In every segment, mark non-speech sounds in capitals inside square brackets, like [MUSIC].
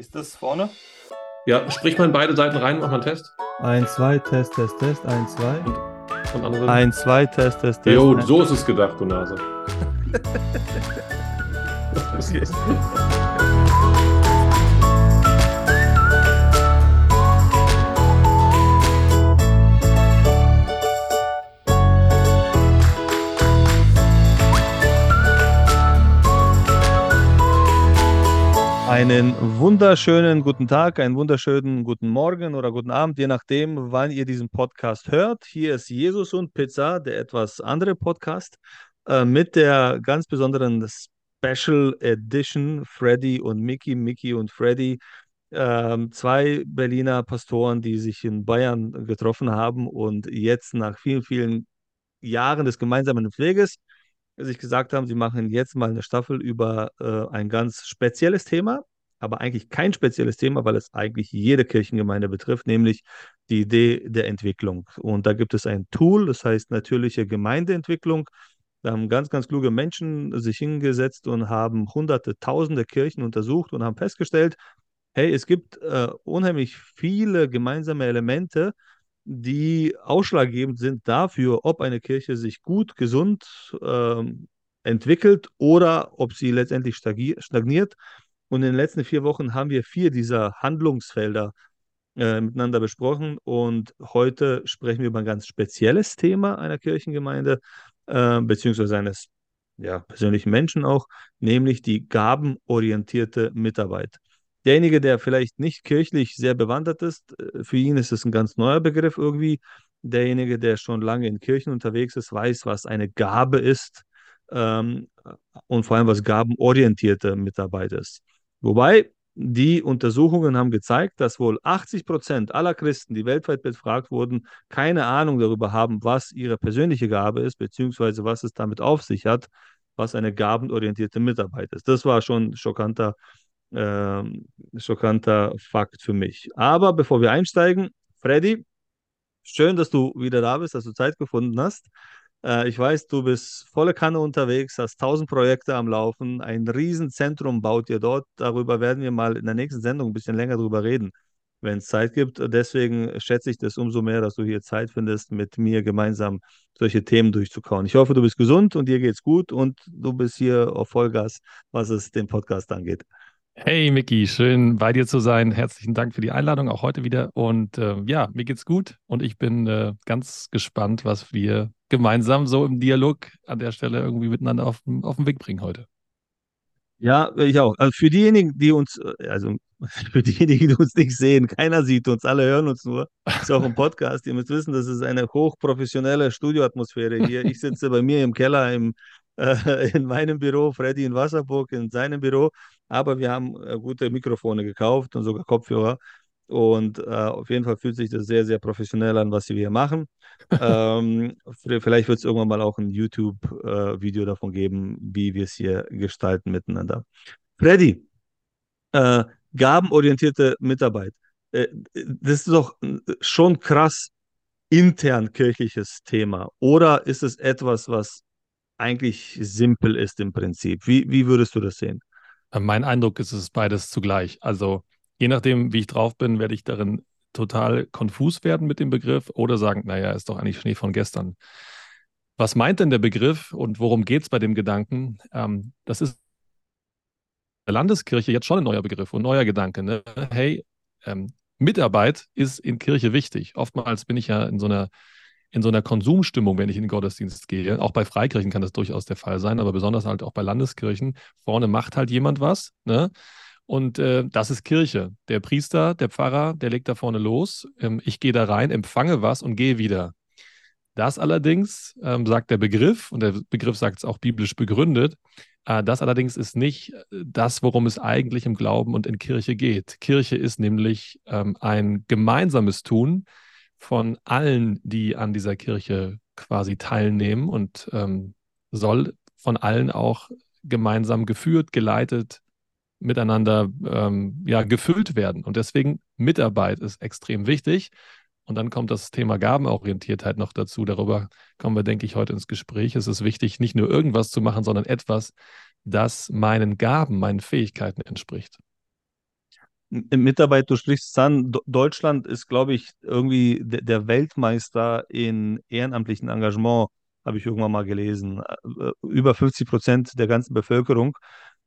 Ist das vorne? Ja, sprich mal in beide Seiten rein, mach mal einen Test. 1, 2, Test, Test, Test, 1, 2. Von anderen. 1, 2, Test, Test, Test. Jo, so ist es gedacht, du Nase. [LAUGHS] Okay. Einen wunderschönen guten Tag, einen wunderschönen guten Morgen oder guten Abend, je nachdem, wann ihr diesen Podcast hört. Hier ist Jesus und Pizza, der etwas andere Podcast, äh, mit der ganz besonderen Special Edition Freddy und Mickey, Mickey und Freddy. Ähm, zwei Berliner Pastoren, die sich in Bayern getroffen haben und jetzt nach vielen, vielen Jahren des gemeinsamen Weges sich gesagt haben, sie machen jetzt mal eine Staffel über äh, ein ganz spezielles Thema, aber eigentlich kein spezielles Thema, weil es eigentlich jede Kirchengemeinde betrifft, nämlich die Idee der Entwicklung. Und da gibt es ein Tool, das heißt natürliche Gemeindeentwicklung. Da haben ganz, ganz kluge Menschen sich hingesetzt und haben hunderte, tausende Kirchen untersucht und haben festgestellt, hey, es gibt äh, unheimlich viele gemeinsame Elemente, die ausschlaggebend sind dafür, ob eine Kirche sich gut, gesund ähm, entwickelt oder ob sie letztendlich stagniert. Und in den letzten vier Wochen haben wir vier dieser Handlungsfelder äh, miteinander besprochen. Und heute sprechen wir über ein ganz spezielles Thema einer Kirchengemeinde, äh, beziehungsweise eines ja, persönlichen Menschen auch, nämlich die gabenorientierte Mitarbeit. Derjenige, der vielleicht nicht kirchlich sehr bewandert ist, äh, für ihn ist es ein ganz neuer Begriff irgendwie. Derjenige, der schon lange in Kirchen unterwegs ist, weiß, was eine Gabe ist ähm, und vor allem, was gabenorientierte Mitarbeit ist. Wobei die Untersuchungen haben gezeigt, dass wohl 80 Prozent aller Christen, die weltweit befragt wurden, keine Ahnung darüber haben, was ihre persönliche Gabe ist, beziehungsweise was es damit auf sich hat, was eine gabenorientierte Mitarbeit ist. Das war schon schockanter äh, schockanter Fakt für mich. Aber bevor wir einsteigen, Freddy, schön, dass du wieder da bist, dass du Zeit gefunden hast. Äh, ich weiß, du bist volle Kanne unterwegs, hast tausend Projekte am Laufen, ein Riesenzentrum baut ihr dort. Darüber werden wir mal in der nächsten Sendung ein bisschen länger drüber reden, wenn es Zeit gibt. Deswegen schätze ich das umso mehr, dass du hier Zeit findest, mit mir gemeinsam solche Themen durchzukauen. Ich hoffe, du bist gesund und dir geht's gut und du bist hier auf Vollgas, was es den Podcast angeht. Hey Micky, schön bei dir zu sein. Herzlichen Dank für die Einladung, auch heute wieder. Und äh, ja, mir geht's gut und ich bin äh, ganz gespannt, was wir gemeinsam so im Dialog an der Stelle irgendwie miteinander auf, auf den Weg bringen heute. Ja, ich auch. Also für diejenigen, die uns, äh, also [LAUGHS] für diejenigen, die uns nicht sehen, keiner sieht uns, alle hören uns nur. Ist auch ein Podcast. Ihr müsst wissen, das ist eine hochprofessionelle Studioatmosphäre hier. Ich sitze bei mir im Keller im, äh, in meinem Büro, Freddy in Wasserburg in seinem Büro aber wir haben äh, gute Mikrofone gekauft und sogar Kopfhörer. Und äh, auf jeden Fall fühlt sich das sehr, sehr professionell an, was wir hier machen. [LAUGHS] ähm, vielleicht wird es irgendwann mal auch ein YouTube-Video äh, davon geben, wie wir es hier gestalten miteinander. Freddy, gabenorientierte Mitarbeit. Das ist doch schon krass intern kirchliches Thema. Oder ist es etwas, was eigentlich simpel ist im Prinzip? Wie, wie würdest du das sehen? Äh, mein Eindruck ist es beides zugleich. Also je nachdem, wie ich drauf bin, werde ich darin total konfus werden mit dem Begriff oder sagen, naja, ist doch eigentlich Schnee von gestern. Was meint denn der Begriff und worum geht es bei dem Gedanken? Ähm, das ist der Landeskirche jetzt schon ein neuer Begriff und neuer Gedanke. Ne? Hey, ähm, Mitarbeit ist in Kirche wichtig. Oftmals bin ich ja in so einer in so einer Konsumstimmung, wenn ich in den Gottesdienst gehe. Auch bei Freikirchen kann das durchaus der Fall sein, aber besonders halt auch bei Landeskirchen. Vorne macht halt jemand was, ne? Und äh, das ist Kirche. Der Priester, der Pfarrer, der legt da vorne los. Ähm, ich gehe da rein, empfange was und gehe wieder. Das allerdings, ähm, sagt der Begriff, und der Begriff sagt es auch biblisch begründet, äh, das allerdings ist nicht äh, das, worum es eigentlich im Glauben und in Kirche geht. Kirche ist nämlich ähm, ein gemeinsames Tun von allen, die an dieser Kirche quasi teilnehmen und ähm, soll von allen auch gemeinsam geführt, geleitet, miteinander ähm, ja, gefüllt werden. Und deswegen Mitarbeit ist extrem wichtig. Und dann kommt das Thema Gabenorientiertheit noch dazu. Darüber kommen wir, denke ich, heute ins Gespräch. Es ist wichtig, nicht nur irgendwas zu machen, sondern etwas, das meinen Gaben, meinen Fähigkeiten entspricht. Mitarbeit, du sprichst es an. Deutschland ist, glaube ich, irgendwie der Weltmeister in ehrenamtlichen Engagement, habe ich irgendwann mal gelesen. Äh, über 50 Prozent der ganzen Bevölkerung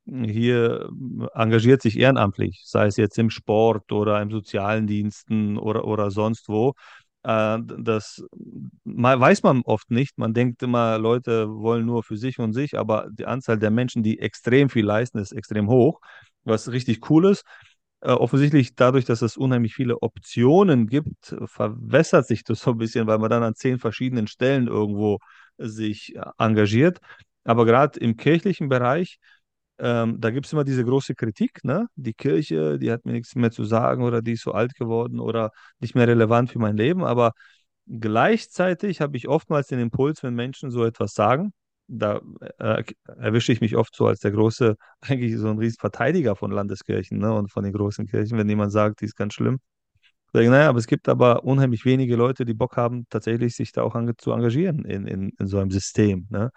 hier engagiert sich ehrenamtlich, sei es jetzt im Sport oder im sozialen Diensten oder, oder sonst wo. Äh, das weiß man oft nicht. Man denkt immer, Leute wollen nur für sich und sich, aber die Anzahl der Menschen, die extrem viel leisten, ist extrem hoch, was richtig cool ist. Äh, offensichtlich dadurch, dass es unheimlich viele Optionen gibt, verwässert sich das so ein bisschen, weil man dann an zehn verschiedenen Stellen irgendwo sich engagiert. Aber gerade im kirchlichen Bereich ähm, da gibt es immer diese große Kritik, ne? Die Kirche, die hat mir nichts mehr zu sagen oder die ist so alt geworden oder nicht mehr relevant für mein Leben. Aber gleichzeitig habe ich oftmals den Impuls, wenn Menschen so etwas sagen, da äh, erwische ich mich oft so als der große, [LAUGHS] eigentlich so ein riesen Verteidiger von Landeskirchen ne? und von den großen Kirchen, wenn jemand sagt, die ist ganz schlimm. Sage, naja, aber es gibt aber unheimlich wenige Leute, die Bock haben, tatsächlich sich da auch zu engagieren in, in, in so einem System. Ne?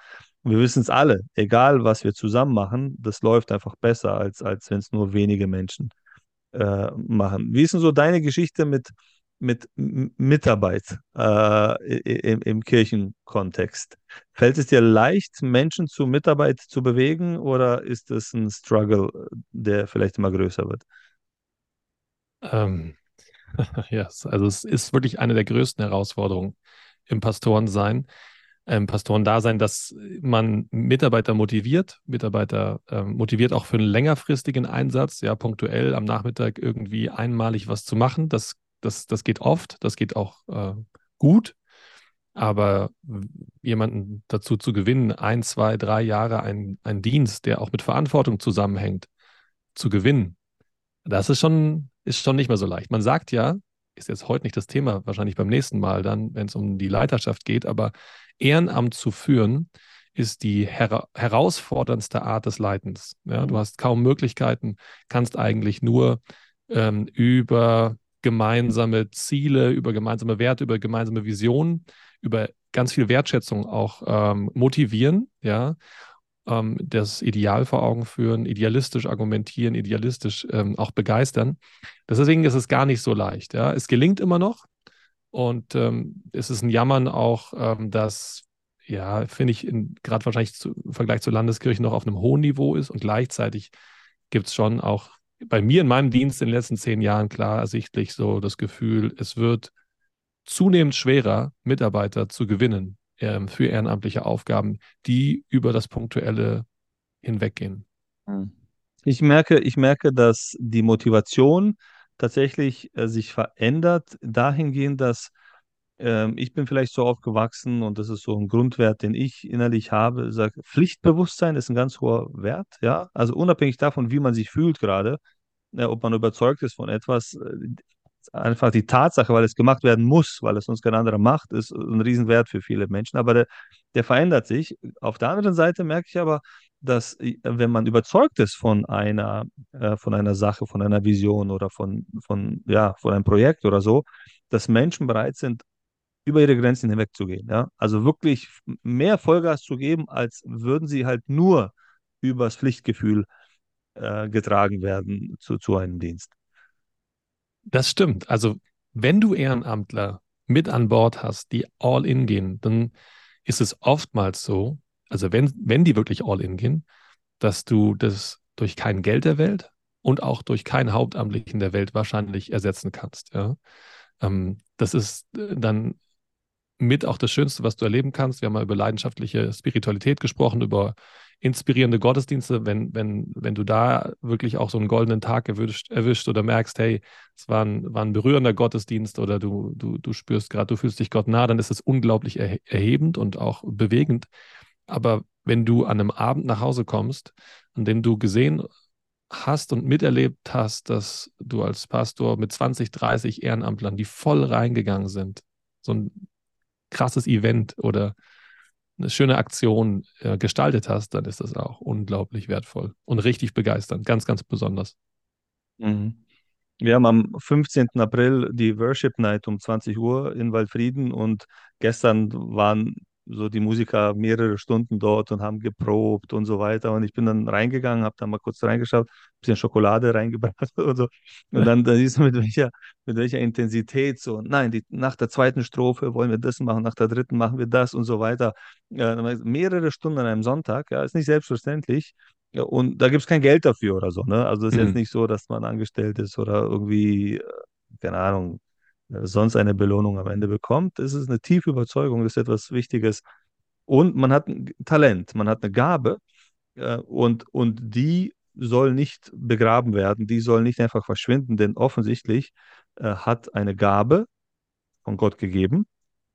Und wir wissen es alle, egal was wir zusammen machen, das läuft einfach besser, als, als wenn es nur wenige Menschen äh, machen. Wie ist denn so deine Geschichte mit, mit Mitarbeit äh, im, im Kirchenkontext? Fällt es dir leicht, Menschen zu Mitarbeit zu bewegen oder ist es ein Struggle, der vielleicht immer größer wird? Ähm, [LAUGHS] ja, also es ist wirklich eine der größten Herausforderungen im Pastorensein ähm, Pastoren da sein, dass man Mitarbeiter motiviert, Mitarbeiter ähm, motiviert auch für einen längerfristigen Einsatz, ja, punktuell am Nachmittag irgendwie einmalig was zu machen. Das, das, das geht oft, das geht auch äh, gut. Aber jemanden dazu zu gewinnen, ein, zwei, drei Jahre einen, einen Dienst, der auch mit Verantwortung zusammenhängt, zu gewinnen, das ist schon, ist schon nicht mehr so leicht. Man sagt ja, ist jetzt heute nicht das Thema, wahrscheinlich beim nächsten Mal dann, wenn es um die Leiterschaft geht, aber Ehrenamt zu führen, ist die her herausforderndste Art des Leitens. Ja, du hast kaum Möglichkeiten, kannst eigentlich nur ähm, über gemeinsame Ziele, über gemeinsame Werte, über gemeinsame Visionen, über ganz viel Wertschätzung auch ähm, motivieren, ja, ähm, das Ideal vor Augen führen, idealistisch argumentieren, idealistisch ähm, auch begeistern. Deswegen ist es gar nicht so leicht. Ja. Es gelingt immer noch, und ähm, es ist ein Jammern auch, ähm, dass, ja, finde ich, gerade wahrscheinlich zu, im Vergleich zur Landeskirche noch auf einem hohen Niveau ist. Und gleichzeitig gibt es schon auch bei mir in meinem Dienst in den letzten zehn Jahren klar ersichtlich so das Gefühl, es wird zunehmend schwerer, Mitarbeiter zu gewinnen ähm, für ehrenamtliche Aufgaben, die über das Punktuelle hinweggehen. Hm. Ich merke, ich merke, dass die Motivation tatsächlich äh, sich verändert, dahingehend, dass ähm, ich bin vielleicht so aufgewachsen und das ist so ein Grundwert, den ich innerlich habe. Sag, Pflichtbewusstsein ist ein ganz hoher Wert, ja. Also unabhängig davon, wie man sich fühlt gerade, äh, ob man überzeugt ist von etwas, äh, einfach die Tatsache, weil es gemacht werden muss, weil es uns kein anderer macht, ist ein Riesenwert für viele Menschen. Aber der, der verändert sich. Auf der anderen Seite merke ich aber, dass äh, wenn man überzeugt ist von einer, von einer Sache, von einer Vision oder von, von, ja, von einem Projekt oder so, dass Menschen bereit sind, über ihre Grenzen hinwegzugehen. Ja? Also wirklich mehr Vollgas zu geben, als würden sie halt nur übers Pflichtgefühl äh, getragen werden zu, zu einem Dienst. Das stimmt. Also wenn du Ehrenamtler mit an Bord hast, die all in gehen, dann ist es oftmals so, also wenn, wenn die wirklich all in gehen, dass du das durch kein Geld der Welt und auch durch keinen Hauptamtlichen der Welt wahrscheinlich ersetzen kannst. Ja? Ähm, das ist äh, dann mit auch das Schönste, was du erleben kannst. Wir haben mal über leidenschaftliche Spiritualität gesprochen, über inspirierende Gottesdienste, wenn, wenn, wenn du da wirklich auch so einen goldenen Tag erwischt, erwischt oder merkst, hey, es war ein, war ein berührender Gottesdienst oder du, du, du spürst gerade, du fühlst dich Gott nah, dann ist es unglaublich erhebend und auch bewegend. Aber wenn du an einem Abend nach Hause kommst, an dem du gesehen hast und miterlebt hast, dass du als Pastor mit 20, 30 Ehrenamtlern, die voll reingegangen sind, so ein krasses Event oder eine schöne Aktion äh, gestaltet hast, dann ist das auch unglaublich wertvoll und richtig begeisternd, ganz, ganz besonders. Mhm. Wir haben am 15. April die Worship Night um 20 Uhr in Waldfrieden und gestern waren so die Musiker mehrere Stunden dort und haben geprobt und so weiter. Und ich bin dann reingegangen, habe da mal kurz reingeschaut, ein bisschen Schokolade [LAUGHS] reingebracht und so. Und dann, dann siehst du, mit welcher, mit welcher Intensität so, nein, die, nach der zweiten Strophe wollen wir das machen, nach der dritten machen wir das und so weiter. Ja, mehrere Stunden an einem Sonntag, ja, ist nicht selbstverständlich. Ja, und da gibt es kein Geld dafür oder so, ne? Also es ist mhm. jetzt nicht so, dass man angestellt ist oder irgendwie, äh, keine Ahnung, sonst eine Belohnung am Ende bekommt. Es ist eine tiefe Überzeugung, das ist etwas Wichtiges. Und man hat ein Talent, man hat eine Gabe äh, und, und die soll nicht begraben werden, die soll nicht einfach verschwinden, denn offensichtlich äh, hat eine Gabe von Gott gegeben,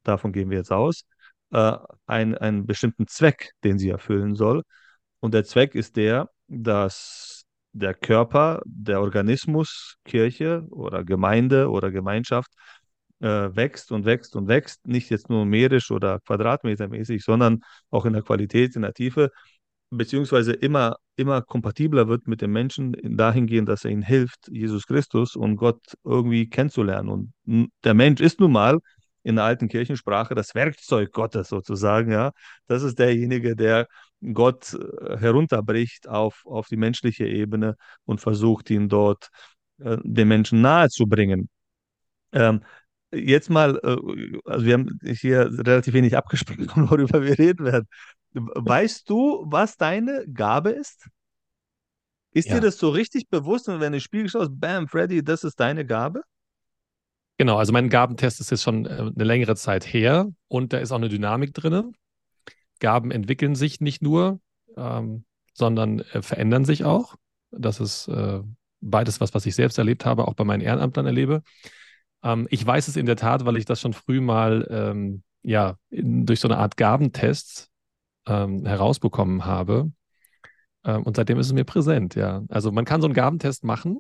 davon gehen wir jetzt aus, äh, ein, einen bestimmten Zweck, den sie erfüllen soll. Und der Zweck ist der, dass der Körper, der Organismus, Kirche oder Gemeinde oder Gemeinschaft äh, wächst und wächst und wächst, nicht jetzt nur numerisch oder quadratmetermäßig, sondern auch in der Qualität, in der Tiefe, beziehungsweise immer, immer kompatibler wird mit dem Menschen dahingehend, dass er ihnen hilft, Jesus Christus und Gott irgendwie kennenzulernen. Und der Mensch ist nun mal in der alten Kirchensprache das Werkzeug Gottes sozusagen, ja. Das ist derjenige, der Gott äh, herunterbricht auf, auf die menschliche Ebene und versucht, ihn dort äh, den Menschen nahezubringen. Ähm, jetzt mal, äh, also wir haben hier relativ wenig abgesprochen, [LAUGHS] worüber wir reden werden. Weißt du, was deine Gabe ist? Ist ja. dir das so richtig bewusst und wenn du Spiel schaust, bam, Freddy, das ist deine Gabe? Genau, also mein Gabentest ist jetzt schon äh, eine längere Zeit her und da ist auch eine Dynamik drin. Gaben entwickeln sich nicht nur, ähm, sondern äh, verändern sich auch. Das ist äh, beides was, was ich selbst erlebt habe, auch bei meinen Ehrenamtlern erlebe. Ähm, ich weiß es in der Tat, weil ich das schon früh mal ähm, ja, in, durch so eine Art Gabentest ähm, herausbekommen habe. Ähm, und seitdem ist es mir präsent, ja. Also man kann so einen Gabentest machen,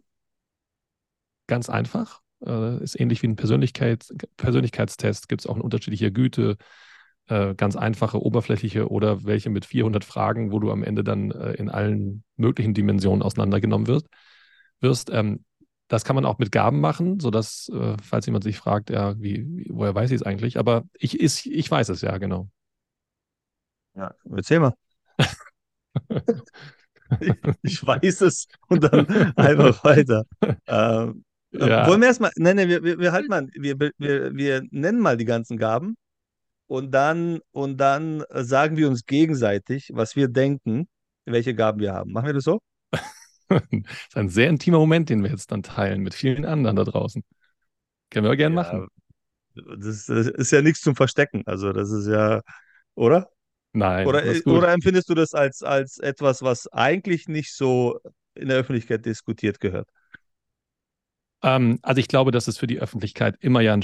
ganz einfach. Äh, ist ähnlich wie ein Persönlichkeits Persönlichkeitstest, gibt es auch eine unterschiedliche Güte, äh, ganz einfache, oberflächliche oder welche mit 400 Fragen, wo du am Ende dann äh, in allen möglichen Dimensionen auseinandergenommen wirst. wirst. Ähm, das kann man auch mit Gaben machen, sodass, äh, falls jemand sich fragt, ja, wie, wie woher weiß ich es eigentlich? Aber ich, ist, ich weiß es ja, genau. Ja, erzähl mal. ich, [LAUGHS] ich, weiß es und dann einfach weiter. Ähm, ja. Wollen wir erstmal, nein, nein, wir, wir, wir halt mal, wir, wir, wir nennen mal die ganzen Gaben und dann, und dann sagen wir uns gegenseitig, was wir denken, welche Gaben wir haben. Machen wir das so? [LAUGHS] das ist ein sehr intimer Moment, den wir jetzt dann teilen mit vielen anderen da draußen. Können wir gerne ja, machen. Das, das, ist ja nichts zum Verstecken. Also, das ist ja, oder? Nein. Oder, oder empfindest du das als, als etwas, was eigentlich nicht so in der Öffentlichkeit diskutiert gehört? Ähm, also, ich glaube, dass es für die Öffentlichkeit immer ja ein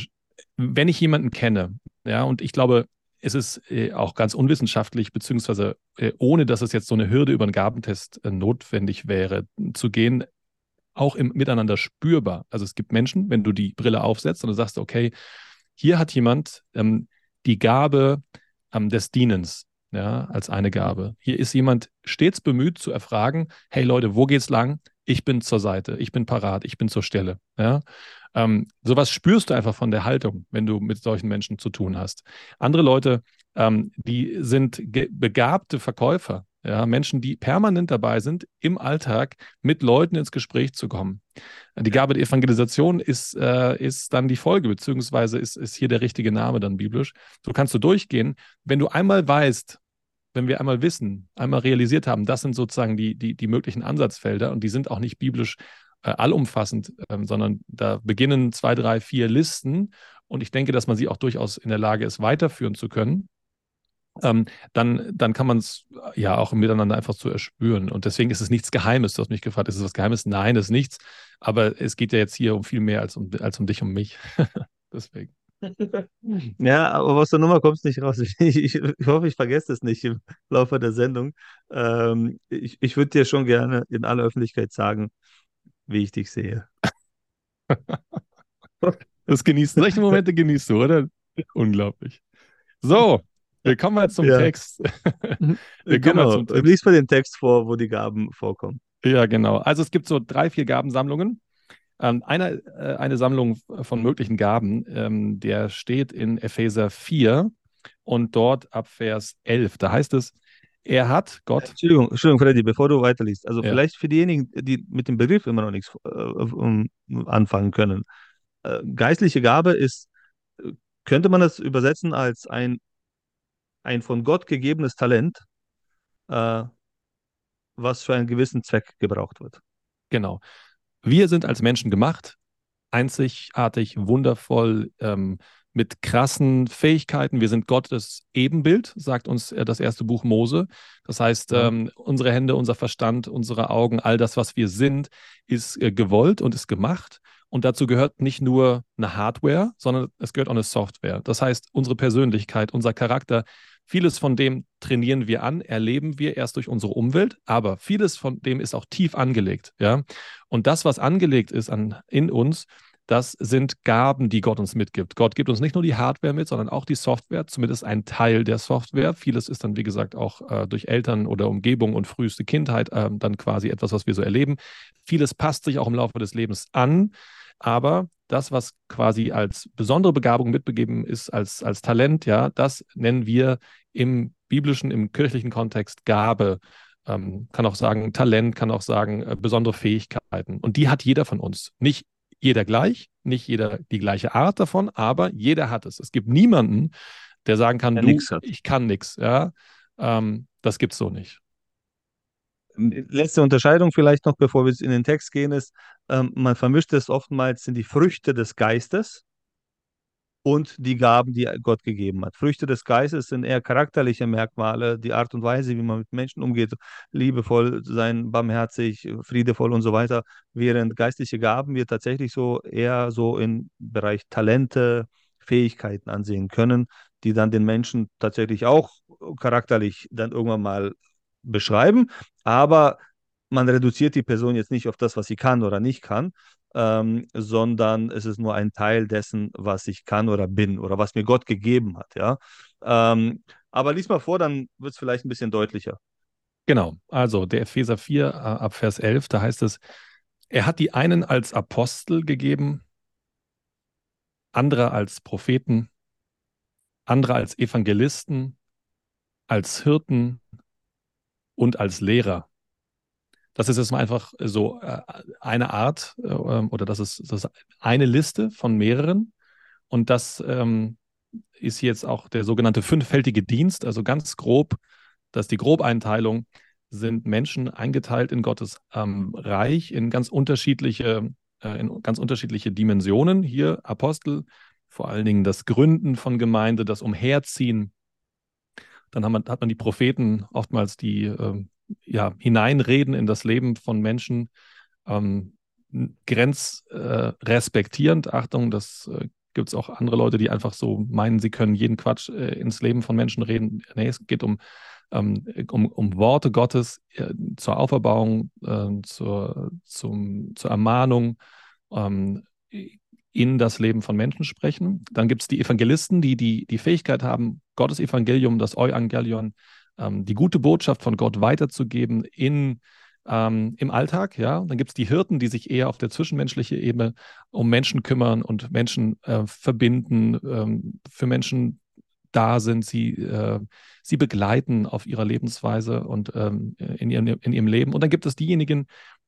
wenn ich jemanden kenne, ja, und ich glaube, es ist äh, auch ganz unwissenschaftlich, beziehungsweise äh, ohne dass es jetzt so eine Hürde über einen Gabentest äh, notwendig wäre, zu gehen, auch im Miteinander spürbar. Also es gibt Menschen, wenn du die Brille aufsetzt und du sagst, okay, hier hat jemand ähm, die Gabe ähm, des Dienens, ja, als eine Gabe. Hier ist jemand stets bemüht zu erfragen, hey Leute, wo geht's lang? Ich bin zur Seite, ich bin parat, ich bin zur Stelle. Ja? Ähm, sowas spürst du einfach von der Haltung, wenn du mit solchen Menschen zu tun hast. Andere Leute, ähm, die sind begabte Verkäufer, ja, Menschen, die permanent dabei sind, im Alltag mit Leuten ins Gespräch zu kommen. Die Gabe der Evangelisation ist, äh, ist dann die Folge, beziehungsweise ist, ist hier der richtige Name dann biblisch. So kannst du durchgehen. Wenn du einmal weißt, wenn wir einmal wissen, einmal realisiert haben, das sind sozusagen die, die, die möglichen Ansatzfelder und die sind auch nicht biblisch äh, allumfassend, ähm, sondern da beginnen zwei, drei, vier Listen und ich denke, dass man sie auch durchaus in der Lage ist, weiterführen zu können. Ähm, dann, dann kann man es äh, ja auch miteinander einfach zu erspüren. Und deswegen ist es nichts Geheimes. Du hast mich gefragt, ist es was Geheimes? Nein, es ist nichts. Aber es geht ja jetzt hier um viel mehr als um, als um dich und mich. [LAUGHS] deswegen. [LAUGHS] Ja, aber aus der Nummer kommst nicht raus. [LAUGHS] Ich, ich, ich, hoffe, ich vergesse das nicht im Laufe der Sendung. Ähm, ich ich würde dir schon gerne in aller Öffentlichkeit sagen, wie ich dich sehe. [LAUGHS] Das genießt, solche Momente genießt du, oder? Unglaublich. So, wir kommen mal zum ja. Text. [LAUGHS] Wir genau. zum Text. Lies mal den Text vor, wo die Gaben vorkommen. Ja, genau. Also es gibt so drei, vier Gabensammlungen. Ähm, eine, äh, eine Sammlung von möglichen Gaben, ähm, der steht in Epheser 4 und dort ab Vers 11. Da heißt es, er hat Gott. Entschuldigung, Entschuldigung, Freddy, bevor du weiterliest. Also ja. vielleicht für diejenigen, die mit dem Begriff immer noch nichts äh, anfangen können. Äh, geistliche Gabe ist, könnte man das übersetzen als ein, ein von Gott gegebenes Talent, äh, was für einen gewissen Zweck gebraucht wird. Genau. Wir sind als Menschen gemacht, einzigartig, wundervoll, ähm, mit krassen Fähigkeiten. Wir sind Gottes Ebenbild, sagt uns äh, das erste Buch Mose. Das heißt, ja. ähm, unsere Hände, unser Verstand, unsere Augen, all das, was wir sind, ist äh, gewollt und ist gemacht. Und dazu gehört nicht nur eine Hardware, sondern es gehört auch eine Software. Das heißt, unsere Persönlichkeit, unser Charakter, vieles von dem trainieren wir an, erleben wir erst durch unsere Umwelt, aber vieles von dem ist auch tief angelegt. Ja? Und das, was angelegt ist an, in uns, das sind Gaben, die Gott uns mitgibt. Gott gibt uns nicht nur die Hardware mit, sondern auch die Software, zumindest ein Teil der Software. Vieles ist dann, wie gesagt, auch äh, durch Eltern oder Umgebung und früheste Kindheit äh, dann quasi etwas, was wir so erleben. Vieles passt sich auch im Laufe des Lebens an. Aber das, was quasi als besondere Begabung mitbegeben ist, als, als Talent, ja, das nennen wir im biblischen, im kirchlichen Kontext Gabe. Ähm, kann auch sagen Talent, kann auch sagen äh, besondere Fähigkeiten. Und die hat jeder von uns. Nicht jeder gleich, nicht jeder die gleiche Art davon, aber jeder hat es. Es gibt niemanden, der sagen kann, der du, ich kann nichts. Ja? Ähm, das gibt es so nicht. Letzte Unterscheidung vielleicht noch, bevor wir in den Text gehen, ist, ähm, man vermischt es oftmals in die Früchte des Geistes und die Gaben, die Gott gegeben hat. Früchte des Geistes sind eher charakterliche Merkmale, die Art und Weise, wie man mit Menschen umgeht, liebevoll sein, barmherzig, friedevoll und so weiter, während geistliche Gaben wir tatsächlich so eher so im Bereich Talente, Fähigkeiten ansehen können, die dann den Menschen tatsächlich auch charakterlich dann irgendwann mal beschreiben, aber man reduziert die Person jetzt nicht auf das, was sie kann oder nicht kann, ähm, sondern es ist nur ein Teil dessen, was ich kann oder bin oder was mir Gott gegeben hat. Ja? Ähm, aber lies mal vor, dann wird es vielleicht ein bisschen deutlicher. Genau, also der Epheser 4 äh, ab Vers 11, da heißt es, er hat die einen als Apostel gegeben, andere als Propheten, andere als Evangelisten, als Hirten und als Lehrer das ist jetzt mal einfach so äh, eine Art äh, oder das ist, das ist eine Liste von mehreren. Und das ähm, ist jetzt auch der sogenannte fünffältige Dienst, also ganz grob, dass die Grobeinteilung sind Menschen eingeteilt in Gottes ähm, Reich in ganz unterschiedliche, äh, in ganz unterschiedliche Dimensionen. Hier Apostel, vor allen Dingen das Gründen von Gemeinde, das Umherziehen. Dann man, hat man die Propheten, oftmals die äh, ja, hineinreden in das Leben von Menschen, ähm, grenzrespektierend. Äh, Achtung, das äh, gibt es auch andere Leute, die einfach so meinen, sie können jeden Quatsch äh, ins Leben von Menschen reden. Nee, es geht um, ähm, um, um Worte Gottes äh, zur Auferbauung, äh, zur, zum, zur Ermahnung ähm, in das Leben von Menschen sprechen. Dann gibt es die Evangelisten, die, die die Fähigkeit haben, Gottes Evangelium, das Euangelion, ähm, die gute Botschaft von Gott weiterzugeben in, ähm, im Alltag. Ja? dann gibt es die Hirten, die sich eher auf der zwischenmenschlichen Ebene um Menschen kümmern und Menschen äh, verbinden, ähm, für Menschen da sind, sie, äh, sie begleiten auf ihrer Lebensweise und ähm, in, ihrem, in ihrem Leben. Und dann gibt es diejenigen,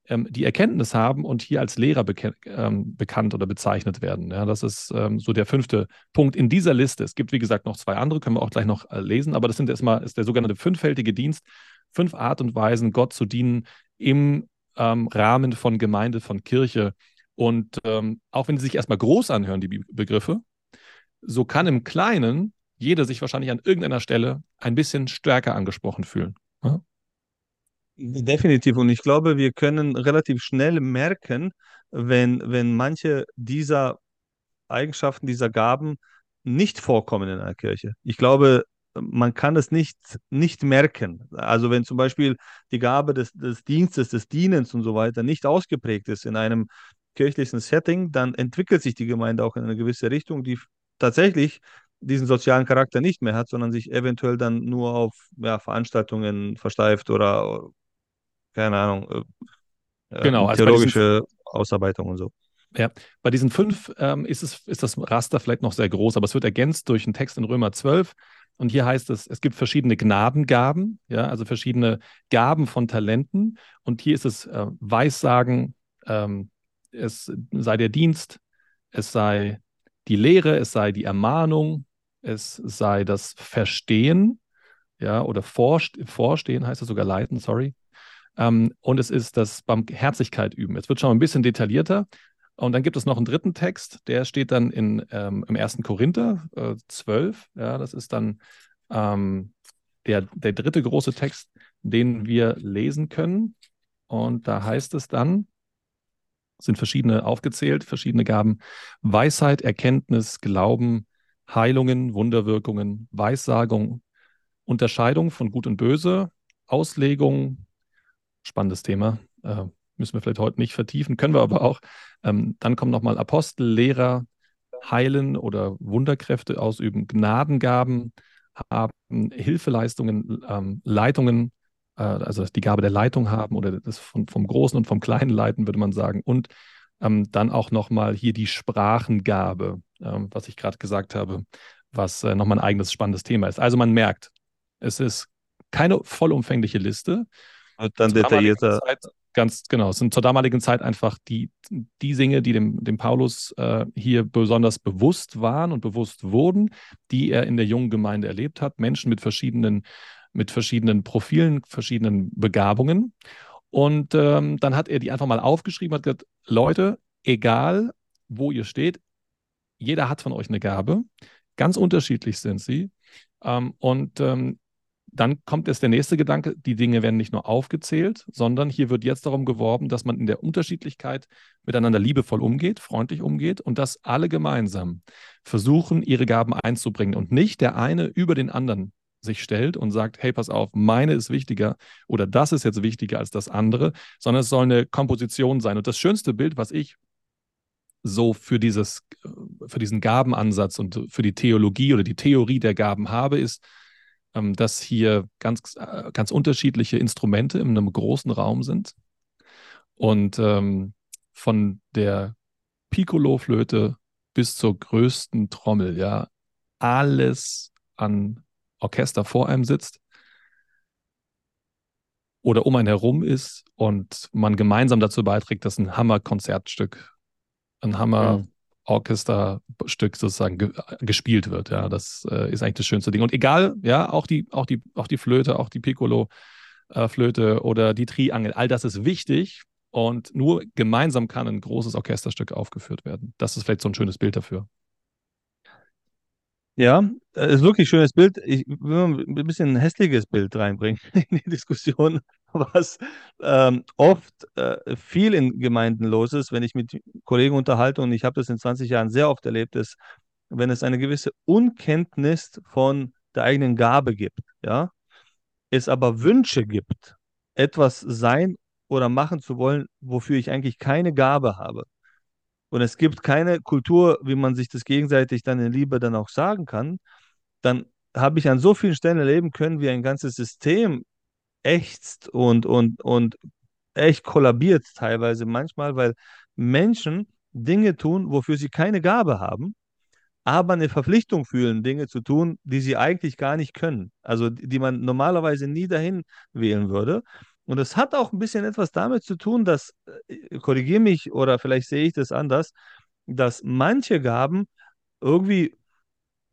ähm, die Erkenntnis haben und hier als Lehrer ähm, bekannt oder bezeichnet werden. Ja, das ist ähm, so der fünfte Punkt in dieser Liste. Es gibt, wie gesagt, noch zwei andere, können wir auch gleich noch äh, lesen, aber das sind erstmal ist der sogenannte fünffältige Dienst, fünf Art und Weisen, Gott zu dienen im ähm, Rahmen von Gemeinde, von Kirche. Und ähm, auch wenn sie sich erstmal groß anhören, die Begriffe, so kann im Kleinen jeder sich wahrscheinlich an irgendeiner Stelle ein bisschen stärker angesprochen fühlen. Ja? Definitiv. Und ich glaube, wir können relativ schnell merken, wenn, wenn manche dieser Eigenschaften, dieser Gaben nicht vorkommen in einer Kirche. Ich glaube, man kann es nicht, nicht merken. Also wenn zum Beispiel die Gabe des, des Dienstes, des Dienens und so weiter nicht ausgeprägt ist in einem kirchlichen Setting, dann entwickelt sich die Gemeinde auch in eine gewisse Richtung, die tatsächlich diesen sozialen Charakter nicht mehr hat, sondern sich eventuell dann nur auf ja, Veranstaltungen versteift oder keine Ahnung, äh, genau, also theologische diesen, Ausarbeitung und so. Ja, bei diesen fünf ähm, ist, es, ist das Raster vielleicht noch sehr groß, aber es wird ergänzt durch einen Text in Römer 12, Und hier heißt es, es gibt verschiedene Gnadengaben, ja, also verschiedene Gaben von Talenten. Und hier ist es äh, Weissagen, ähm, es sei der Dienst, es sei die Lehre, es sei die Ermahnung, es sei das Verstehen, ja, oder Vorstehen heißt es sogar leiten, sorry. Ähm, und es ist das Barmherzigkeit üben. Jetzt wird schon ein bisschen detaillierter. Und dann gibt es noch einen dritten Text, der steht dann in, ähm, im 1. Korinther äh, 12. Ja, das ist dann ähm, der, der dritte große Text, den wir lesen können. Und da heißt es dann, sind verschiedene aufgezählt, verschiedene Gaben. Weisheit, Erkenntnis, Glauben, Heilungen, Wunderwirkungen, Weissagung, Unterscheidung von Gut und Böse, Auslegung, spannendes Thema, äh, müssen wir vielleicht heute nicht vertiefen, können wir aber auch. Ähm, dann kommen nochmal Apostel, Lehrer, Heilen oder Wunderkräfte ausüben, Gnadengaben haben, Hilfeleistungen, ähm, Leitungen, äh, also die Gabe der Leitung haben oder das von, vom Großen und vom Kleinen leiten, würde man sagen. Und ähm, dann auch nochmal hier die Sprachengabe, ähm, was ich gerade gesagt habe, was äh, nochmal ein eigenes spannendes Thema ist. Also man merkt, es ist keine vollumfängliche Liste. Und dann detaillierter. Zeit, ganz genau, es sind zur damaligen Zeit einfach die, die Dinge, die dem, dem Paulus äh, hier besonders bewusst waren und bewusst wurden, die er in der jungen Gemeinde erlebt hat. Menschen mit verschiedenen, mit verschiedenen Profilen, verschiedenen Begabungen. Und ähm, dann hat er die einfach mal aufgeschrieben, hat gesagt, Leute, egal wo ihr steht, jeder hat von euch eine Gabe. Ganz unterschiedlich sind sie. Ähm, und ähm, dann kommt jetzt der nächste Gedanke, die Dinge werden nicht nur aufgezählt, sondern hier wird jetzt darum geworben, dass man in der Unterschiedlichkeit miteinander liebevoll umgeht, freundlich umgeht und dass alle gemeinsam versuchen, ihre Gaben einzubringen und nicht der eine über den anderen sich stellt und sagt, hey, pass auf, meine ist wichtiger oder das ist jetzt wichtiger als das andere, sondern es soll eine Komposition sein. Und das schönste Bild, was ich so für dieses, für diesen Gabenansatz und für die Theologie oder die Theorie der Gaben habe, ist, ähm, dass hier ganz, äh, ganz unterschiedliche Instrumente in einem großen Raum sind. Und ähm, von der Piccolo-Flöte bis zur größten Trommel, ja, alles an Orchester vor einem sitzt oder um einen herum ist und man gemeinsam dazu beiträgt, dass ein Hammer-Konzertstück, ein Hammer- mhm. Orchesterstück sozusagen ge gespielt wird. Ja, das äh, ist eigentlich das schönste Ding. Und egal, ja, auch die, auch die, auch die Flöte, auch die Piccolo-Flöte äh, oder die Triangel, all das ist wichtig. Und nur gemeinsam kann ein großes Orchesterstück aufgeführt werden. Das ist vielleicht so ein schönes Bild dafür. Ja, äh, ist wirklich ein schönes Bild. Ich will ein bisschen ein hässliches Bild reinbringen [LAUGHS] in die Diskussion, was ähm, oft äh, viel in Gemeinden los ist, wenn ich mit Kollegen unterhalte, und ich habe das in 20 Jahren sehr oft erlebt, ist, wenn es eine gewisse Unkenntnis von der eigenen Gabe gibt, ja, es aber Wünsche gibt, etwas sein oder machen zu wollen, wofür ich eigentlich keine Gabe habe und es gibt keine Kultur, wie man sich das gegenseitig dann in Liebe dann auch sagen kann, dann habe ich an so vielen Stellen erleben können, wie ein ganzes System ächzt und, und, und echt kollabiert teilweise manchmal, weil Menschen Dinge tun, wofür sie keine Gabe haben, aber eine Verpflichtung fühlen, Dinge zu tun, die sie eigentlich gar nicht können. Also die man normalerweise nie dahin wählen würde. Und es hat auch ein bisschen etwas damit zu tun, dass, äh, korrigiere mich oder vielleicht sehe ich das anders, dass manche Gaben irgendwie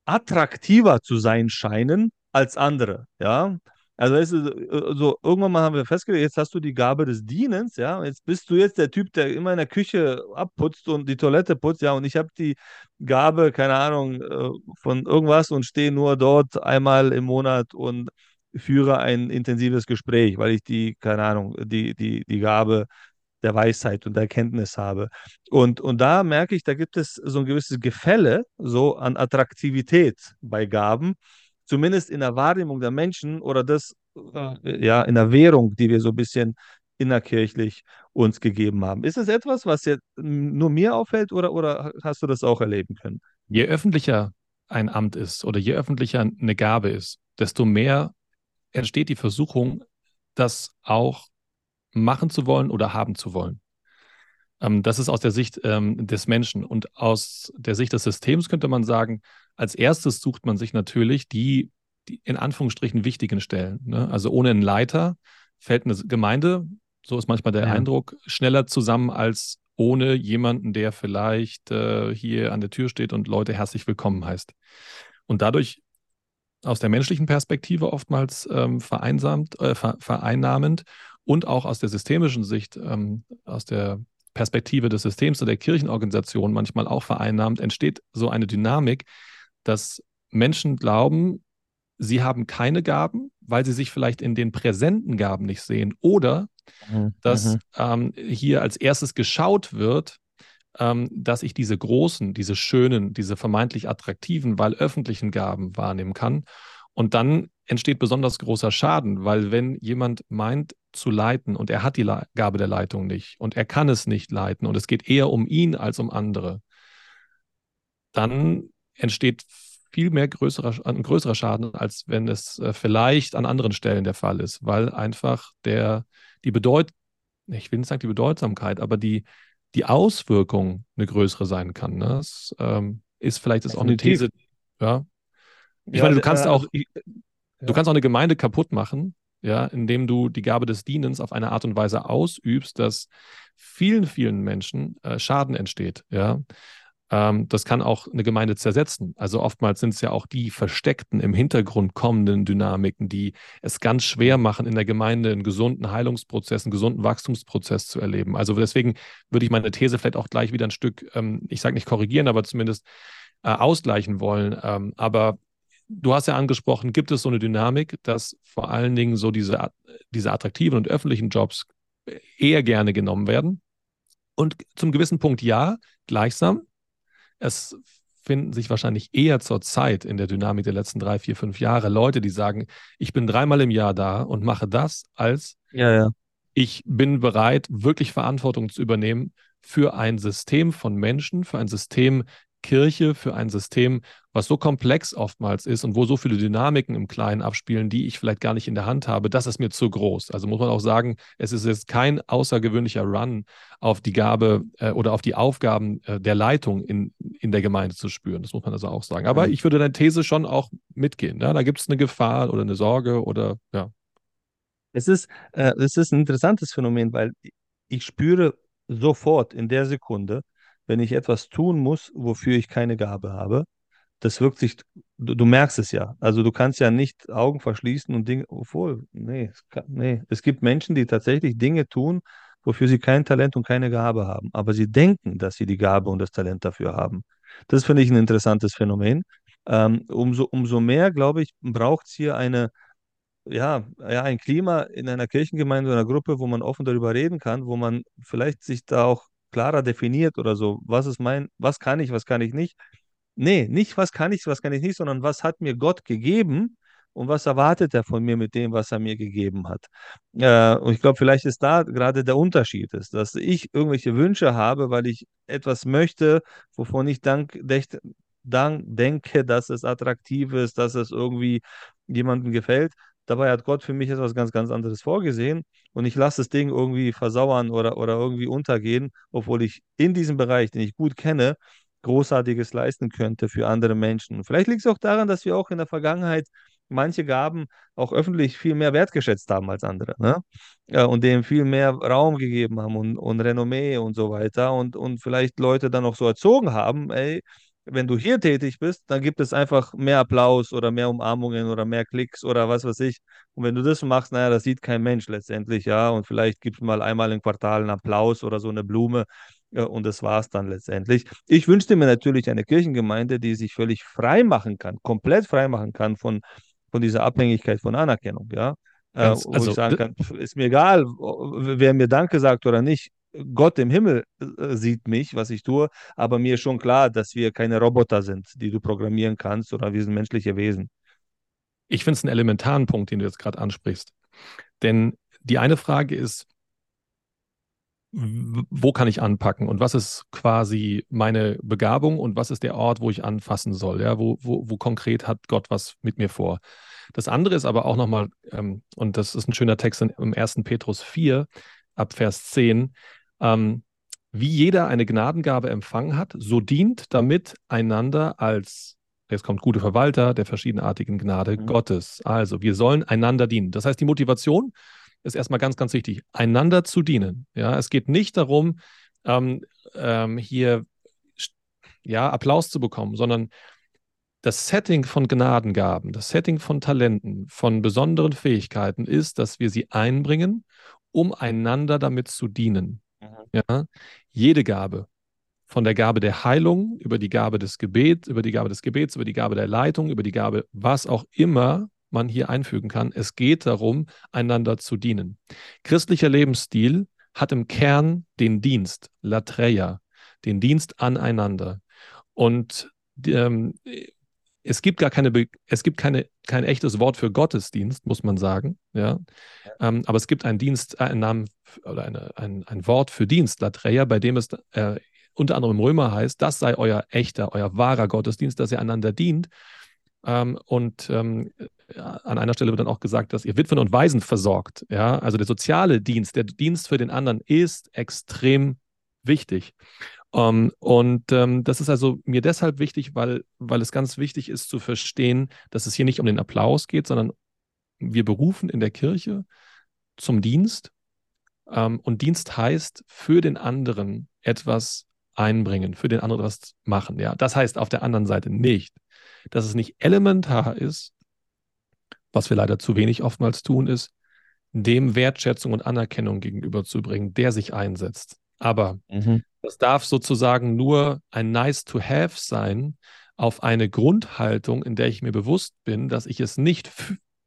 attraktiver zu sein scheinen als andere, ja. Also weißt du, äh, so, irgendwann mal haben wir festgelegt, jetzt hast du die Gabe des Dienens, ja, jetzt bist du jetzt der Typ, der immer in der Küche abputzt und die Toilette putzt, ja, und ich habe die Gabe, keine Ahnung, äh, von irgendwas und stehe nur dort einmal im Monat und führe ein intensives Gespräch, weil ich die, keine Ahnung, die, die, die Gabe der Weisheit und der Erkenntnis habe. Und, und da merke ich, da gibt es so ein gewisses Gefälle so an Attraktivität bei Gaben, zumindest in der Wahrnehmung der Menschen oder das, äh, ja, in der Währung, die wir so ein bisschen innerkirchlich uns gegeben haben. Ist es etwas, was jetzt nur mir auffällt oder, oder hast du das auch erleben können? Je öffentlicher ein Amt ist oder je öffentlicher eine Gabe ist, desto mehr entsteht die Versuchung, das auch machen zu wollen oder haben zu wollen. Ähm, das ist aus der Sicht ähm, des Menschen. Und aus der Sicht des Systems könnte man sagen, als erstes sucht man sich natürlich die die in Anführungsstrichen wichtigen Stellen. Ne? Also ohne einen Leiter fällt eine Gemeinde, so ist manchmal der ja. Eindruck, schneller zusammen als ohne jemanden, der vielleicht äh, hier an der Tür steht und Leute herzlich willkommen heißt. Und dadurch aus der menschlichen Perspektive oftmals ähm, vereinsamt, äh, vereinnahmend und auch aus der systemischen Sicht, ähm, aus der Perspektive des Systems oder der Kirchenorganisation manchmal auch vereinnahmt, entsteht so eine Dynamik, dass Menschen glauben, sie haben keine Gaben, weil sie sich vielleicht in den präsenten Gaben nicht sehen oder mhm. dass mhm. ähm, hier als erstes geschaut wird, ähm, dass ich diese großen, diese schönen, diese vermeintlich attraktiven, weil öffentlichen Gaben wahrnehmen kann. Und dann entsteht besonders großer Schaden, weil wenn jemand meint zu leiten und er hat die Gabe der Leitung nicht und er kann es nicht leiten und es geht eher um ihn als um andere, dann entsteht viel mehr größerer, ein größerer Schaden, als wenn es äh, vielleicht an anderen Stellen der Fall ist, weil einfach der, die Bedeut, ich will nicht sagen die Bedeutsamkeit, aber die, die Auswirkung eine größere sein kann. Ne? Das ähm, ist vielleicht ist auch eine These. Ja. Ich ja, meine, du kannst äh, auch, du ja. kannst auch eine Gemeinde kaputt machen, ja, indem du die Gabe des Dienens auf eine Art und Weise ausübst, dass vielen, vielen Menschen äh, Schaden entsteht, ja. Ähm, das kann auch eine Gemeinde zersetzen. Also oftmals sind es ja auch die versteckten, im Hintergrund kommenden Dynamiken, die es ganz schwer machen, in der Gemeinde einen gesunden Heilungsprozess, einen gesunden Wachstumsprozess zu erleben. Also deswegen würde ich meine These vielleicht auch gleich wieder ein Stück, ähm, ich sage nicht korrigieren, aber zumindest äh, ausgleichen wollen. Ähm, aber du hast ja angesprochen, gibt es so eine Dynamik, dass vor allen Dingen so diese, diese attraktiven und öffentlichen Jobs eher gerne genommen werden? Und zum gewissen Punkt ja, gleichsam es finden sich wahrscheinlich eher zur Zeit in der Dynamik der letzten drei, vier, fünf Jahre Leute, die sagen, ich bin dreimal im Jahr da und mache das, als ja, ja. ich bin bereit, wirklich Verantwortung zu übernehmen für ein System von Menschen, für ein System Kirche für ein System, was so komplex oftmals ist und wo so viele Dynamiken im Kleinen abspielen, die ich vielleicht gar nicht in der Hand habe, das ist mir zu groß. Also muss man auch sagen, es ist jetzt kein außergewöhnlicher Run auf die Gabe äh, oder auf die Aufgaben äh, der Leitung in, in der Gemeinde zu spüren. Das muss man also auch sagen. Aber mhm. ich würde deine These schon auch mitgehen. Ja? Da gibt es eine Gefahr oder eine Sorge oder ja. Es ist, äh, es ist ein interessantes Phänomen, weil ich spüre sofort in der Sekunde, wenn ich etwas tun muss, wofür ich keine Gabe habe, das wirkt sich, du, du, merkst es ja. Also du kannst ja nicht Augen verschließen und Dinge, obwohl, nee es, kann, nee, es gibt Menschen, die tatsächlich Dinge tun, wofür sie kein Talent und keine Gabe haben, aber sie denken, dass sie die Gabe und das Talent dafür haben. Das finde ich ein interessantes Phänomen. Ähm, umso, umso mehr, glaube ich, braucht es hier eine, ja, ja, ein Klima in einer Kirchengemeinde oder einer Gruppe, wo man offen darüber reden kann, wo man vielleicht sich da auch klarer definiert oder so. Was ist mein, was kann ich, was kann ich nicht? Nee, nicht was kann ich, was kann ich nicht, sondern was hat mir Gott gegeben und was erwartet er von mir mit dem, was er mir gegeben hat. Äh, und ich glaube, vielleicht ist da gerade der Unterschied ist, dass ich irgendwelche Wünsche habe, weil ich etwas möchte, wovon ich dank, dech, dank denke, dass es attraktiv ist, dass es irgendwie jemandem gefällt. Dabei hat Gott für mich etwas ganz, ganz anderes vorgesehen und ich lasse das Ding irgendwie versauern oder, oder irgendwie untergehen, obwohl ich in diesem Bereich, den ich gut kenne, Großartiges leisten könnte für andere Menschen. Vielleicht liegt es auch daran, dass wir auch in der Vergangenheit manche Gaben auch öffentlich viel mehr wertgeschätzt haben als andere ne? und denen viel mehr Raum gegeben haben und, und Renommee und so weiter und, und vielleicht Leute dann auch so erzogen haben, ey, wenn du hier tätig bist, dann gibt es einfach mehr Applaus oder mehr Umarmungen oder mehr Klicks oder was weiß ich. Und wenn du das machst, naja, das sieht kein Mensch letztendlich, ja. Und vielleicht gibt es mal einmal im Quartal einen Applaus oder so eine Blume. Ja, und das war es dann letztendlich. Ich wünschte mir natürlich eine Kirchengemeinde, die sich völlig frei machen kann, komplett frei machen kann von, von dieser Abhängigkeit von Anerkennung, ja. Ganz, äh, wo also, ich sagen kann, ist mir egal, wer mir Danke sagt oder nicht. Gott im Himmel äh, sieht mich, was ich tue, aber mir ist schon klar, dass wir keine Roboter sind, die du programmieren kannst, oder wir sind menschliche Wesen. Ich finde es einen elementaren Punkt, den du jetzt gerade ansprichst. Denn die eine Frage ist, wo kann ich anpacken und was ist quasi meine Begabung und was ist der Ort, wo ich anfassen soll, ja, wo, wo, wo konkret hat Gott was mit mir vor. Das andere ist aber auch nochmal, ähm, und das ist ein schöner Text im 1. Petrus 4, ab Vers 10, ähm, wie jeder eine Gnadengabe empfangen hat, so dient damit einander als jetzt kommt gute Verwalter der verschiedenartigen Gnade mhm. Gottes. Also wir sollen einander dienen. Das heißt, die Motivation ist erstmal ganz, ganz wichtig, einander zu dienen. Ja, es geht nicht darum, ähm, ähm, hier ja, Applaus zu bekommen, sondern das Setting von Gnadengaben, das Setting von Talenten, von besonderen Fähigkeiten ist, dass wir sie einbringen, um einander damit zu dienen. Ja? Jede Gabe, von der Gabe der Heilung über die Gabe des Gebets, über die Gabe des Gebets, über die Gabe der Leitung, über die Gabe, was auch immer man hier einfügen kann. Es geht darum, einander zu dienen. Christlicher Lebensstil hat im Kern den Dienst, Latreia, den Dienst aneinander. Und ähm, es gibt gar keine, es gibt keine, kein echtes Wort für Gottesdienst, muss man sagen. Ja? Ähm, aber es gibt einen Dienst, einen Namen oder eine, ein, ein Wort für Dienst, Latreia, bei dem es äh, unter anderem im Römer heißt, das sei euer echter, euer wahrer Gottesdienst, dass ihr einander dient. Ähm, und ähm, an einer Stelle wird dann auch gesagt, dass ihr Witwen und Waisen versorgt. Ja? Also der soziale Dienst, der Dienst für den anderen ist extrem wichtig. Um, ähm, und ähm, das ist also mir deshalb wichtig, weil, weil es ganz wichtig ist zu verstehen, dass es hier nicht um den Applaus geht, sondern wir berufen in der Kirche zum Dienst. Ähm, und Dienst heißt, für den anderen etwas einbringen, für den anderen etwas machen. Ja? Das heißt auf der anderen Seite nicht, dass es nicht elementar ist, was wir leider zu wenig oftmals tun, ist, dem Wertschätzung und Anerkennung gegenüberzubringen, der sich einsetzt. Aber mhm. Das darf sozusagen nur ein Nice to Have sein auf eine Grundhaltung, in der ich mir bewusst bin, dass ich es nicht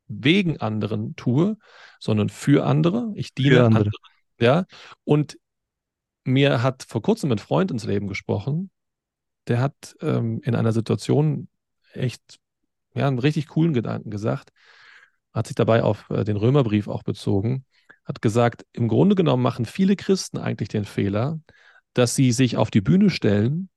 wegen anderen tue, sondern für andere. Ich diene andere. anderen. Ja, und mir hat vor kurzem ein Freund ins Leben gesprochen, der hat ähm, in einer Situation echt ja, einen richtig coolen Gedanken gesagt, hat sich dabei auf äh, den Römerbrief auch bezogen hat gesagt, im Grunde genommen machen viele Christen eigentlich den Fehler, dass sie sich auf die Bühne stellen,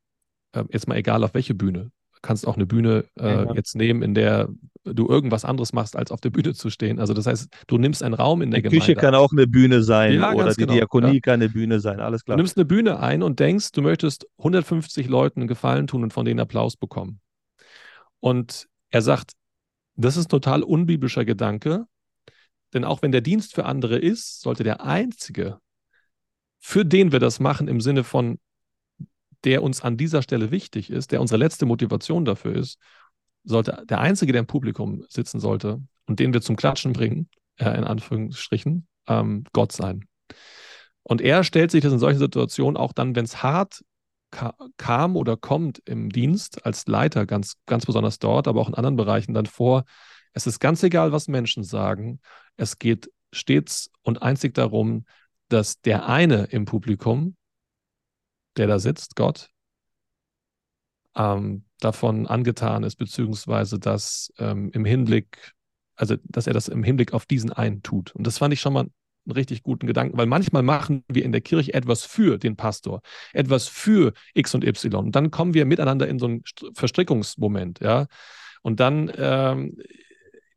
äh, jetzt mal egal auf welche Bühne. Du kannst auch eine Bühne äh, ja. jetzt nehmen, in der du irgendwas anderes machst, als auf der Bühne zu stehen. Also das heißt, du nimmst einen Raum in der die Gemeinde. Die Küche kann auch eine Bühne sein ja, oder die genau, Diakonie ja. kann eine Bühne sein, alles klar. Du nimmst eine Bühne ein und denkst, du möchtest 150 Leuten einen Gefallen tun und von denen Applaus bekommen. Und er sagt, das ist ein total unbiblischer Gedanke, denn auch wenn der Dienst für andere ist, sollte der Einzige, für den wir das machen, im Sinne von, der uns an dieser Stelle wichtig ist, der unsere letzte Motivation dafür ist, sollte der Einzige, der im Publikum sitzen sollte und den wir zum Klatschen bringen, äh, in Anführungsstrichen, ähm, Gott sein. Und er stellt sich das in solchen Situationen auch dann, wenn es hart ka kam oder kommt im Dienst als Leiter, ganz, ganz besonders dort, aber auch in anderen Bereichen dann vor, es ist ganz egal, was Menschen sagen. Es geht stets und einzig darum, dass der eine im Publikum, der da sitzt, Gott, ähm, davon angetan ist, beziehungsweise dass ähm, im Hinblick, also dass er das im Hinblick auf diesen einen tut. Und das fand ich schon mal einen richtig guten Gedanken, weil manchmal machen wir in der Kirche etwas für den Pastor, etwas für X und Y. Und dann kommen wir miteinander in so einen Verstrickungsmoment, ja. Und dann ähm,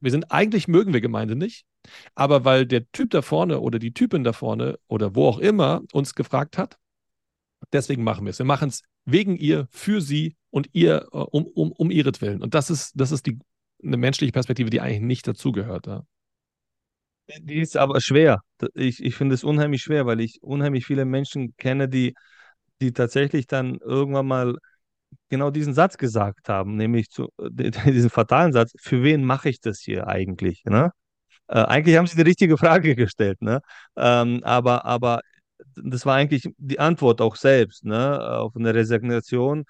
wir sind eigentlich mögen wir Gemeinde nicht, aber weil der Typ da vorne oder die Typin da vorne oder wo auch immer uns gefragt hat, deswegen machen wir es. Wir machen es wegen ihr, für sie und ihr, äh, um, um, um ihretwillen. Und das ist, das ist die, eine menschliche Perspektive, die eigentlich nicht dazugehört. Ja. Die ist aber schwer. Ich, ich finde es unheimlich schwer, weil ich unheimlich viele Menschen kenne, die, die tatsächlich dann irgendwann mal genau diesen Satz gesagt haben, nämlich zu, [LAUGHS] diesen fatalen Satz, für wen mache ich das hier eigentlich? Ne? Äh, eigentlich haben sie die richtige Frage gestellt, ne? Ähm, aber, aber das war eigentlich die Antwort auch selbst, ne? Auf eine Resignation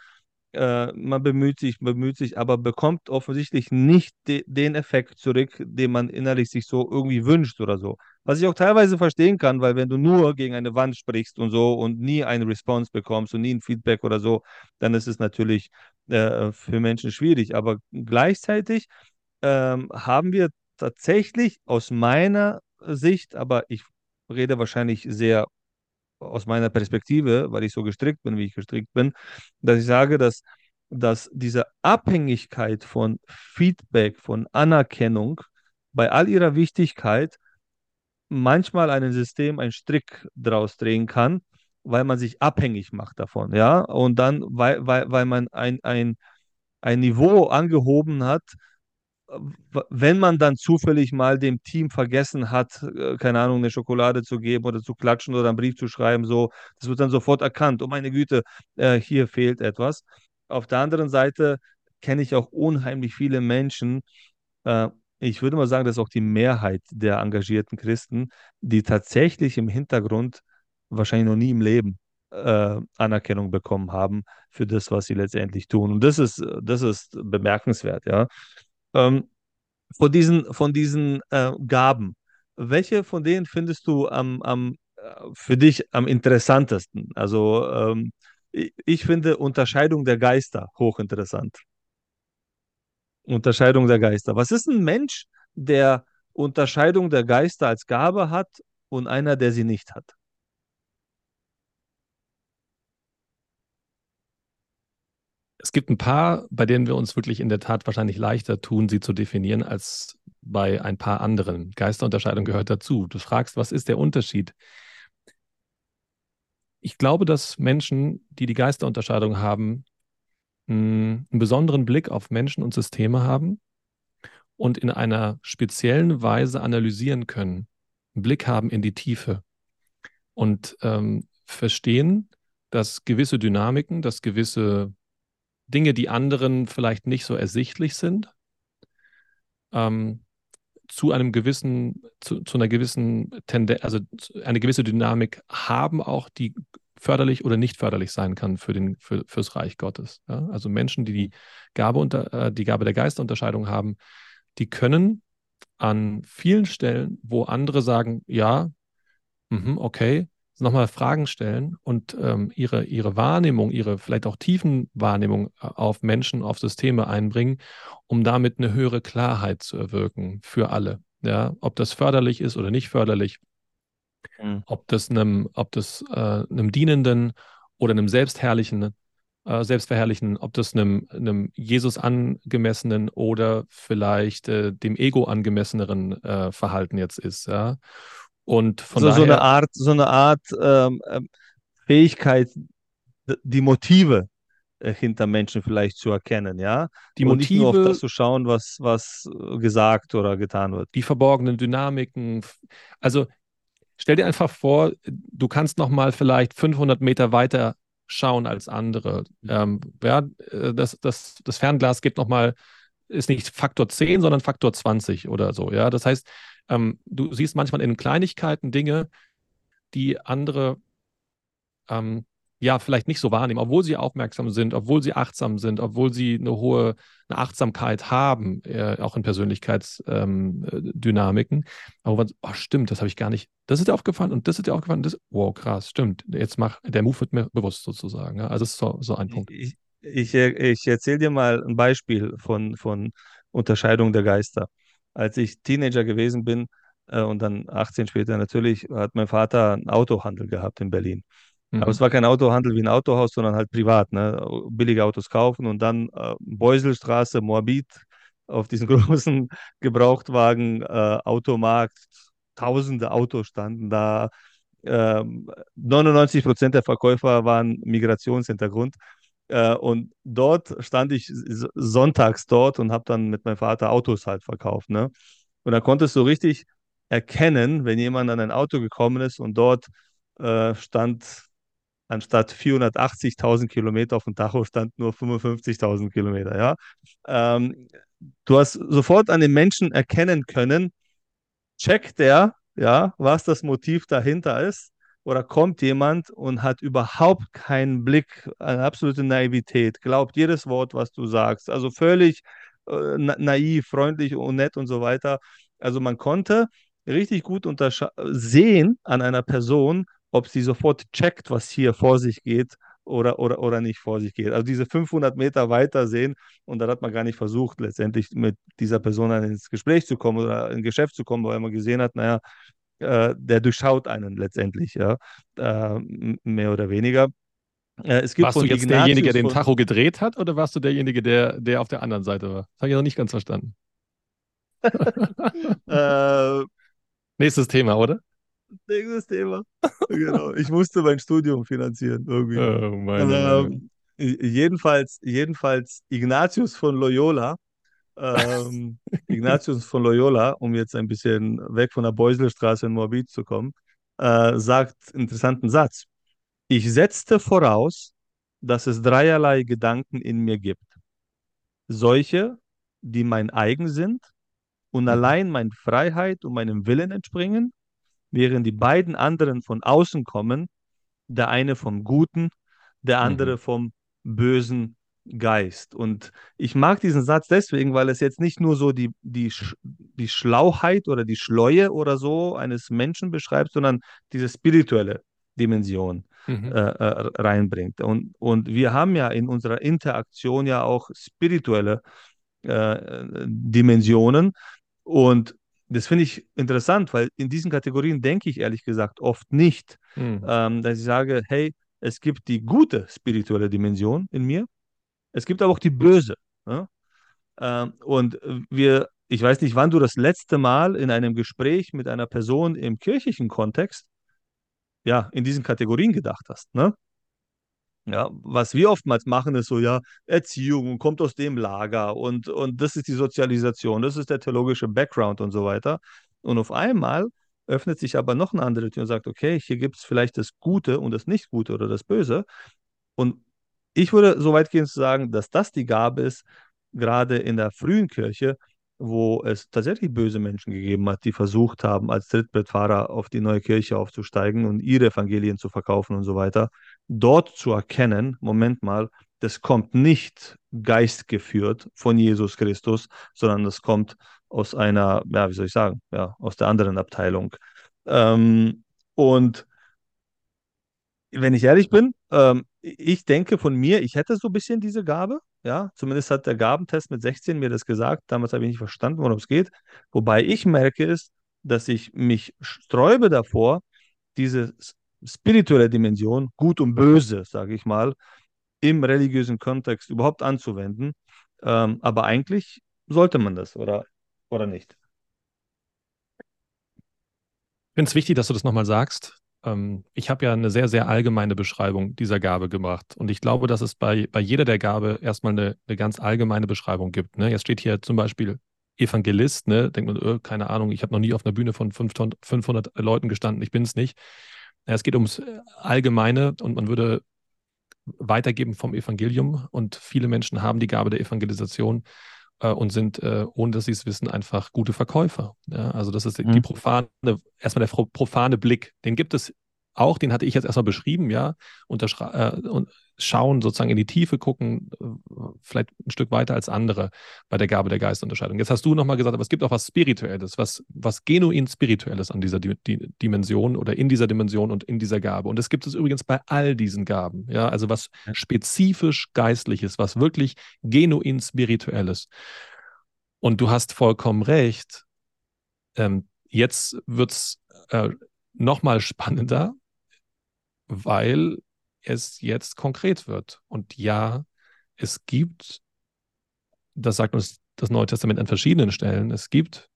äh, man bemüht sich, bemüht sich, aber bekommt offensichtlich nicht de den Effekt zurück, den man innerlich sich so irgendwie wünscht oder so. Was ich auch teilweise verstehen kann, weil wenn du nur gegen eine Wand sprichst und so und nie eine Response bekommst und nie ein Feedback oder so, dann ist es natürlich äh, für Menschen schwierig. Aber gleichzeitig ähm, haben wir tatsächlich aus meiner Sicht, aber ich rede wahrscheinlich sehr aus meiner Perspektive, weil ich so gestrickt bin, wie ich gestrickt bin, dass ich sage, dass, dass diese Abhängigkeit von Feedback, von Anerkennung bei all ihrer Wichtigkeit manchmal ein System, ein Strick draus drehen kann, weil man sich abhängig macht davon, ja, und dann, weil, weil, weil man ein, ein, ein Niveau angehoben hat, wenn man dann zufällig mal dem Team vergessen hat, äh, keine Ahnung, eine Schokolade zu geben oder zu klatschen oder einen Brief zu schreiben, so, das wird dann sofort erkannt. Oh meine Güte, äh, hier fehlt etwas. Auf der anderen Seite kenne ich auch unheimlich viele Menschen, äh, ich würde mal sagen, das ist auch die Mehrheit der engagierten Christen, die tatsächlich im Hintergrund wahrscheinlich noch nie im Leben äh, Anerkennung bekommen haben für das, was sie letztendlich tun. Und das ist, das ist bemerkenswert, ja. Ähm, von diesen, von diesen äh, Gaben, welche von denen findest du am, am, äh, für dich am interessantesten? Also ähm, ich, ich finde Unterscheidung der Geister hochinteressant. Unterscheidung der Geister. Was ist ein Mensch, der Unterscheidung der Geister als Gabe hat und einer, der sie nicht hat? Es gibt ein paar, bei denen wir uns wirklich in der Tat wahrscheinlich leichter tun, sie zu definieren, als bei ein paar anderen. Geisterunterscheidung gehört dazu. Du fragst, was ist der Unterschied? Ich glaube, dass Menschen, die die Geisterunterscheidung haben, einen besonderen Blick auf Menschen und Systeme haben und in einer speziellen Weise analysieren können, einen Blick haben in die Tiefe und ähm, verstehen, dass gewisse Dynamiken, dass gewisse Dinge, die anderen vielleicht nicht so ersichtlich sind, ähm, zu einem gewissen, zu, zu einer gewissen Tendenz, also eine gewisse Dynamik haben auch, die förderlich oder nicht förderlich sein kann für den, für, fürs Reich Gottes. Ja? Also Menschen, die die Gabe, unter, äh, die Gabe der Geisterunterscheidung haben, die können an vielen Stellen, wo andere sagen, ja, mh, okay, nochmal Fragen stellen und ähm, ihre, ihre Wahrnehmung, ihre vielleicht auch tiefen Wahrnehmung äh, auf Menschen, auf Systeme einbringen, um damit eine höhere Klarheit zu erwirken für alle. Ja, ob das förderlich ist oder nicht förderlich, mhm. ob das einem, ob das äh, einem dienenden oder einem selbstherrlichen, äh, selbstverherrlichen, ob das einem, einem Jesus angemessenen oder vielleicht äh, dem Ego angemesseneren äh, Verhalten jetzt ist. Ja. Und von so, daher, so eine Art, so eine Art ähm, ähm Fähigkeit, die Motive äh, hinter Menschen vielleicht zu erkennen, ja. Die Und nicht nur auf das zu schauen, was, was äh, gesagt oder getan wird. Die verborgenen Dynamiken. Also stell dir einfach vor, du kannst noch mal vielleicht 500 Meter weiter schauen als andere. Mhm. Ähm, ja, äh, das, das, das Fernglas geht noch mal, ist nicht Faktor 10, sondern Faktor 20 oder so. Ja, das heißt, ähm, du siehst manchmal in Kleinigkeiten Dinge, die andere ähm, ja vielleicht nicht so wahrnehmen, obwohl sie aufmerksam sind, obwohl sie achtsam sind, obwohl sie eine hohe eine Achtsamkeit haben, äh, auch in Persönlichkeitsdynamiken. Ähm, Aber man, oh, stimmt, das habe ich gar nicht. Das ist dir aufgefallen und das ist dir aufgefallen. Das, wow, krass, stimmt. Jetzt mach der Move wird mir bewusst sozusagen. Ja? Also das ist so, so ein Punkt. Ich, ich, ich erzähle dir mal ein Beispiel von, von Unterscheidung der Geister als ich Teenager gewesen bin äh, und dann 18 später natürlich, hat mein Vater einen Autohandel gehabt in Berlin. Mhm. Aber es war kein Autohandel wie ein Autohaus, sondern halt privat, ne? billige Autos kaufen und dann äh, Beuselstraße, Moabit, auf diesen [LAUGHS] großen Gebrauchtwagen, äh, Automarkt, tausende Autos standen da. 99 ähm, Prozent der Verkäufer waren Migrationshintergrund. Äh, und dort stand ich sonntags dort und habe dann mit meinem Vater Autos halt verkauft. Ne? Und da konntest du richtig erkennen, wenn jemand an ein Auto gekommen ist und dort äh, stand anstatt 480.000 Kilometer auf dem Tacho stand nur 55.000 Kilometer. Ja? Ähm, du hast sofort an den Menschen erkennen können, checkt der, ja, was das Motiv dahinter ist oder kommt jemand und hat überhaupt keinen Blick, eine absolute Naivität, glaubt jedes Wort, was du sagst, also völlig äh, naiv, freundlich und nett und so weiter. Also man konnte richtig gut sehen an einer Person, ob sie sofort checkt, was hier vor sich geht oder, oder, oder nicht vor sich geht. Also diese 500 Meter weiter sehen und dann hat man gar nicht versucht, letztendlich mit dieser Person ins Gespräch zu kommen oder in Geschäft zu kommen, weil man gesehen hat, naja, äh, der durchschaut einen letztendlich, ja, äh, mehr oder weniger. Äh, es gibt warst du jetzt Ignatius derjenige, der den Tacho gedreht hat, oder warst du derjenige, der, der auf der anderen Seite war? Das habe ich noch nicht ganz verstanden. [LAUGHS] äh, Nächstes Thema, oder? Nächstes Thema. genau. Ich musste mein Studium finanzieren irgendwie. Oh, meine ähm, jedenfalls, jedenfalls Ignatius von Loyola, ähm, Ignatius von Loyola, um jetzt ein bisschen weg von der Beuselstraße in Moabit zu kommen, äh, sagt einen interessanten Satz. Ich setzte voraus, dass es dreierlei Gedanken in mir gibt. Solche, die mein eigen sind und Mhm. allein meiner Freiheit und meinem Willen entspringen, während die beiden anderen von außen kommen, der eine vom Guten, der andere Mhm. vom bösen Geist. Und ich mag diesen Satz deswegen, weil es jetzt nicht nur so die, die, die Schlauheit oder die Schleue oder so eines Menschen beschreibt, sondern diese spirituelle Dimension Mhm. äh, äh, reinbringt. Und, und wir haben ja in unserer Interaktion ja auch spirituelle äh, Dimensionen. Und das finde ich interessant, weil in diesen Kategorien denke ich ehrlich gesagt oft nicht, Mhm. ähm, dass ich sage, hey, es gibt die gute spirituelle Dimension in mir, es gibt aber auch die böse. Ne? Und wir, ich weiß nicht, wann du das letzte Mal in einem Gespräch mit einer Person im kirchlichen Kontext, ja, in diesen Kategorien gedacht hast. Ne? Ja, was wir oftmals machen, ist so, ja, Erziehung kommt aus dem Lager und, und das ist die Sozialisation, das ist der theologische Background und so weiter. Und auf einmal öffnet sich aber noch eine andere Tür und sagt, okay, hier gibt es vielleicht das Gute und das Nicht-Gute oder das Böse. Und ich würde so weit gehen zu sagen, dass das die Gabe ist, gerade in der frühen Kirche, wo es tatsächlich böse Menschen gegeben hat, die versucht haben, als Trittbrettfahrer auf die neue Kirche aufzusteigen und ihre Evangelien zu verkaufen und so weiter, dort zu erkennen, Moment mal, das kommt nicht geistgeführt von Jesus Christus, sondern das kommt aus einer, ja, wie soll ich sagen, ja, aus der anderen Abteilung. Ähm, und wenn ich ehrlich bin, ähm, ich denke von mir, ich hätte so ein bisschen diese Gabe. Ja, zumindest hat der Gabentest mit 16 mir das gesagt. Damals habe ich nicht verstanden, worum es geht. Wobei ich merke ist, dass ich mich sträube davor, diese spirituelle Dimension, gut und böse, sage ich mal, im religiösen Kontext überhaupt anzuwenden. Ähm, aber eigentlich sollte man das, oder, oder nicht? Ich finde es wichtig, dass du das nochmal sagst. Ähm, ich habe ja eine sehr, sehr allgemeine Beschreibung dieser Gabe gemacht. Und ich glaube, dass es bei, bei jeder der Gabe erstmal eine, eine ganz allgemeine Beschreibung gibt. Ne? Jetzt steht hier zum Beispiel Evangelist, ne? Denkt man, äh, keine Ahnung, ich habe noch nie auf einer Bühne von 500, 500 Leuten gestanden, ich bin es nicht. Es geht ums äh, Allgemeine und man würde weitergeben vom Evangelium. Und viele Menschen haben die Gabe der Evangelisation äh, und sind, äh, ohne dass sie es wissen, einfach gute Verkäufer. Ja, also das ist die, die Mhm. profane, erstmal der profane Blick. Den gibt es auch, den hatte ich jetzt erstmal beschrieben, ja, Unterschra äh, und schauen, sozusagen in die Tiefe gucken, äh, vielleicht ein Stück weiter als andere bei der Gabe der Geistunterscheidung. Jetzt hast du nochmal gesagt, aber es gibt auch was Spirituelles, was, was genuin Spirituelles an dieser Di Di Dimension oder in dieser Dimension und in dieser Gabe. Und das gibt es übrigens bei all diesen Gaben, ja, also was spezifisch Geistliches, was wirklich genuin Spirituelles. Und du hast vollkommen recht. Ähm, jetzt wird es äh, nochmal spannender, weil es jetzt konkret wird. Und ja, es gibt, das sagt uns das Neue Testament an verschiedenen Stellen, es gibt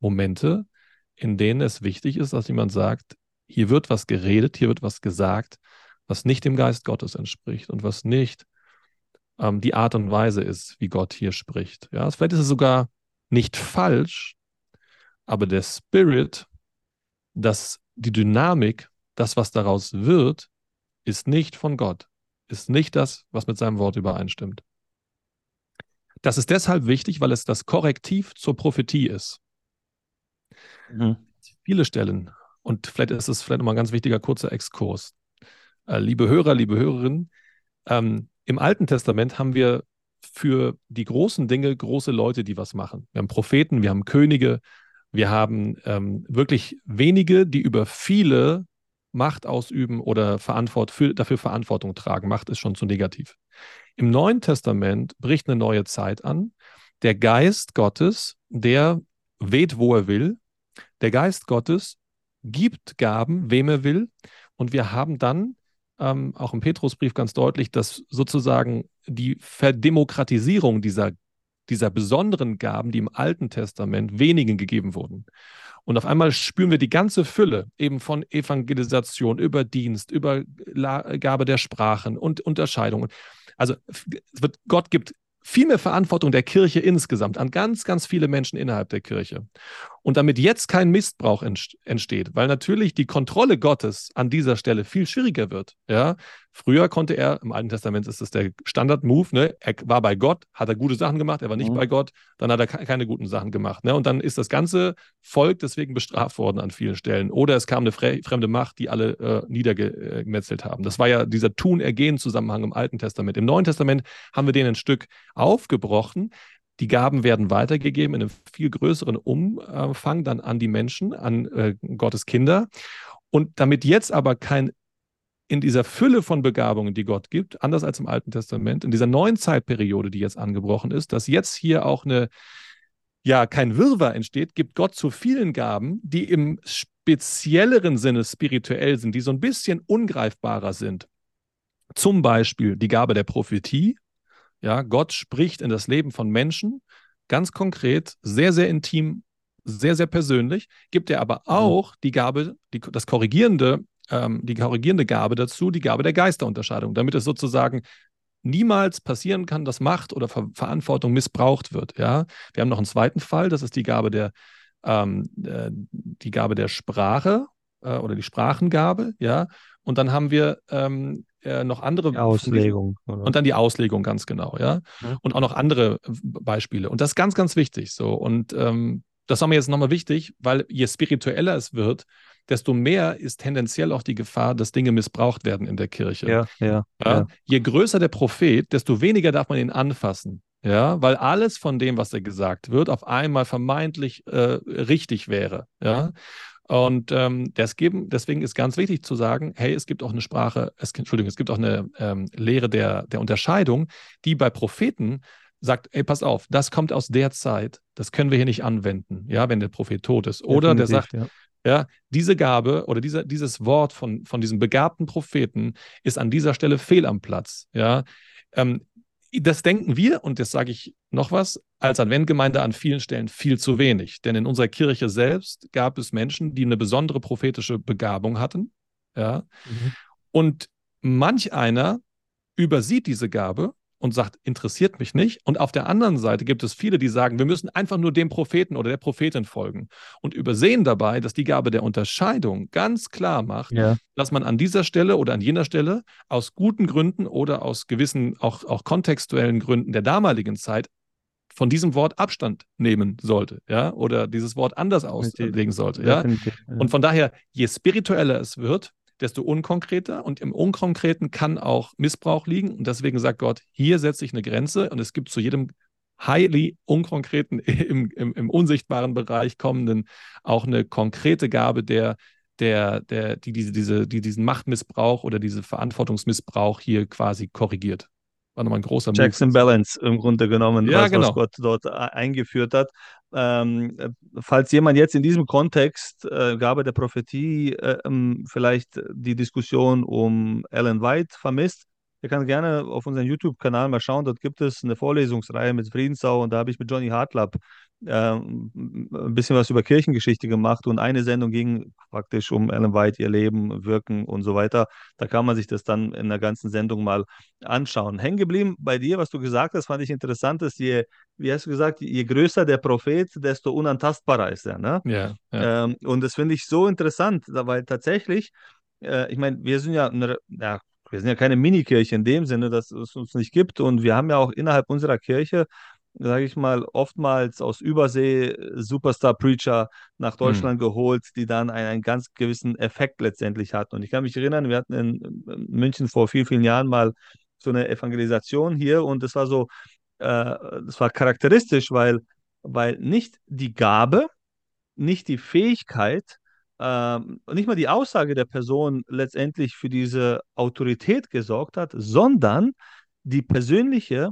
Momente, in denen es wichtig ist, dass jemand sagt, hier wird was geredet, hier wird was gesagt, was nicht dem Geist Gottes entspricht und was nicht ähm, die Art und Weise ist, wie Gott hier spricht. Ja, vielleicht ist es sogar nicht falsch, aber der Spirit, dass die Dynamik, das, was daraus wird, ist nicht von Gott, ist nicht das, was mit seinem Wort übereinstimmt. Das ist deshalb wichtig, weil es das Korrektiv zur Prophetie ist. Mhm. Viele Stellen, und vielleicht ist es vielleicht nochmal ein ganz wichtiger kurzer Exkurs. Äh, liebe Hörer, liebe Hörerinnen, ähm, im Alten Testament haben wir für die großen Dinge große Leute, die was machen. Wir haben Propheten, wir haben Könige, wir haben ähm, wirklich wenige, die über viele Macht ausüben oder Verantwort für, dafür Verantwortung tragen. Macht ist schon zu negativ. Im Neuen Testament bricht eine neue Zeit an. Der Geist Gottes, der weht, wo er will. Der Geist Gottes gibt Gaben, wem er will. Und wir haben dann ähm, auch im Petrusbrief ganz deutlich, dass sozusagen die Verdemokratisierung dieser, dieser besonderen Gaben, die im Alten Testament wenigen gegeben wurden. Und auf einmal spüren wir die ganze Fülle eben von Evangelisation über Dienst, über Gabe der Sprachen und Unterscheidungen. Also wird, Gott gibt viel mehr Verantwortung der Kirche insgesamt an ganz, ganz viele Menschen innerhalb der Kirche. Und damit jetzt kein Missbrauch entsteht, weil natürlich die Kontrolle Gottes an dieser Stelle viel schwieriger wird. Ja? Früher konnte er, im Alten Testament ist das der Standard-Move, ne? er war bei Gott, hat er gute Sachen gemacht, er war nicht mhm. bei Gott, dann hat er keine guten Sachen gemacht. Ne? Und dann ist das ganze Volk deswegen bestraft worden an vielen Stellen. Oder es kam eine fremde Macht, die alle äh, niedergemetzelt haben. Das war ja dieser Tun-Ergehen-Zusammenhang im Alten Testament. Im Neuen Testament haben wir den ein Stück aufgebrochen, die Gaben werden weitergegeben in einem viel größeren Umfang dann an die Menschen, an äh, Gottes Kinder. Und damit jetzt aber kein in dieser Fülle von Begabungen, die Gott gibt, anders als im Alten Testament, in dieser neuen Zeitperiode, die jetzt angebrochen ist, dass jetzt hier auch eine, ja, kein Wirrwarr entsteht, gibt Gott zu vielen Gaben, die im spezielleren Sinne spirituell sind, die so ein bisschen ungreifbarer sind. Zum Beispiel die Gabe der Prophetie, ja, Gott spricht in das Leben von Menschen ganz konkret, sehr, sehr intim, sehr, sehr persönlich, gibt er aber mhm. auch die Gabe, die, das korrigierende, ähm, die korrigierende Gabe dazu, die Gabe der Geisterunterscheidung, damit es sozusagen niemals passieren kann, dass Macht oder Ver Verantwortung missbraucht wird. Ja? Wir haben noch einen zweiten Fall, das ist die Gabe der, ähm, äh, die Gabe der Sprache äh, oder die Sprachengabe, ja. Und dann haben wir ähm, äh, noch andere Auslegung. Oder? Und dann die Auslegung, ganz genau, ja. Mhm. Und auch noch andere äh, Beispiele. Und das ist ganz, ganz wichtig. So. Und ähm, das war mir jetzt nochmal wichtig, weil je spiritueller es wird, desto mehr ist tendenziell auch die Gefahr, dass Dinge missbraucht werden in der Kirche. Ja, ja, ja. ja. Je größer der Prophet, desto weniger darf man ihn anfassen. Ja, weil alles von dem, was er gesagt wird, auf einmal vermeintlich äh, richtig wäre. Ja. Und ähm, desgeben, deswegen ist ganz wichtig zu sagen, hey, es gibt auch eine Sprache, es, Entschuldigung, es gibt auch eine ähm, Lehre der, der Unterscheidung, die bei Propheten sagt, ey, pass auf, das kommt aus der Zeit, das können wir hier nicht anwenden, ja, wenn der Prophet tot ist. Oder der sagt, ja. ja. diese Gabe oder dieser, dieses Wort von, von diesem begabten Propheten ist an dieser Stelle fehl am Platz, ja. Ähm, das denken wir, und das sage ich noch was, als Adventgemeinde an vielen Stellen viel zu wenig. Denn in unserer Kirche selbst gab es Menschen, die eine besondere prophetische Begabung hatten. Ja. Mhm. Und manch einer übersieht diese Gabe und sagt, interessiert mich nicht. Und auf der anderen Seite gibt es viele, die sagen, wir müssen einfach nur dem Propheten oder der Prophetin folgen und übersehen dabei, dass die Gabe der Unterscheidung ganz klar macht, ja. dass man an dieser Stelle oder an jener Stelle aus guten Gründen oder aus gewissen auch, auch kontextuellen Gründen der damaligen Zeit von diesem Wort Abstand nehmen sollte, ja, oder dieses Wort anders auslegen sollte, ja. Und von daher, je spiritueller es wird, desto unkonkreter und im Unkonkreten kann auch Missbrauch liegen. Und deswegen sagt Gott, hier setze ich eine Grenze und es gibt zu jedem highly unkonkreten, [LAUGHS] im, im, im unsichtbaren Bereich kommenden auch eine konkrete Gabe der, der, der, die, diese, die diesen Machtmissbrauch oder diese Verantwortungsmissbrauch hier quasi korrigiert. War nochmal ein großer Checks and Balance im Grunde genommen, ja, was, genau. was Gott dort eingeführt hat. Ähm, falls jemand jetzt in diesem Kontext äh, Gabe der Prophetie äh, ähm, vielleicht die Diskussion um Ellen White vermisst, der kann gerne auf unseren YouTube-Kanal mal schauen. Dort gibt es eine Vorlesungsreihe mit Friedenssau und da habe ich mit Johnny Hartlab äh, ein bisschen was über Kirchengeschichte gemacht und eine Sendung ging praktisch um Ellen White, ihr Leben, Wirken und so weiter. Da kann man sich das dann in der ganzen Sendung mal anschauen. Hängen geblieben bei dir, was du gesagt hast, fand ich interessant, dass je, wie hast du gesagt, je größer der Prophet, desto unantastbarer ist er. Ne? Ja, ja. Ähm, und das finde ich so interessant, weil tatsächlich, äh, ich meine, wir sind ja, eine, ja wir sind ja keine Minikirche in dem Sinne, dass es uns nicht gibt. Und wir haben ja auch innerhalb unserer Kirche sage ich mal, oftmals aus Übersee äh, Superstar-Preacher nach hm. Deutschland mhm. geholt, die dann einen, einen, ganz gewissen Effekt letztendlich hatten. Und ich kann mich erinnern, wir hatten in, in München vor vielen, vielen Jahren mal so eine Evangelisation hier und das war so, äh, das war charakteristisch, weil, weil nicht die Gabe, nicht die Fähigkeit, äh, nicht mal die Aussage der Person letztendlich für diese Autorität gesorgt hat, sondern die persönliche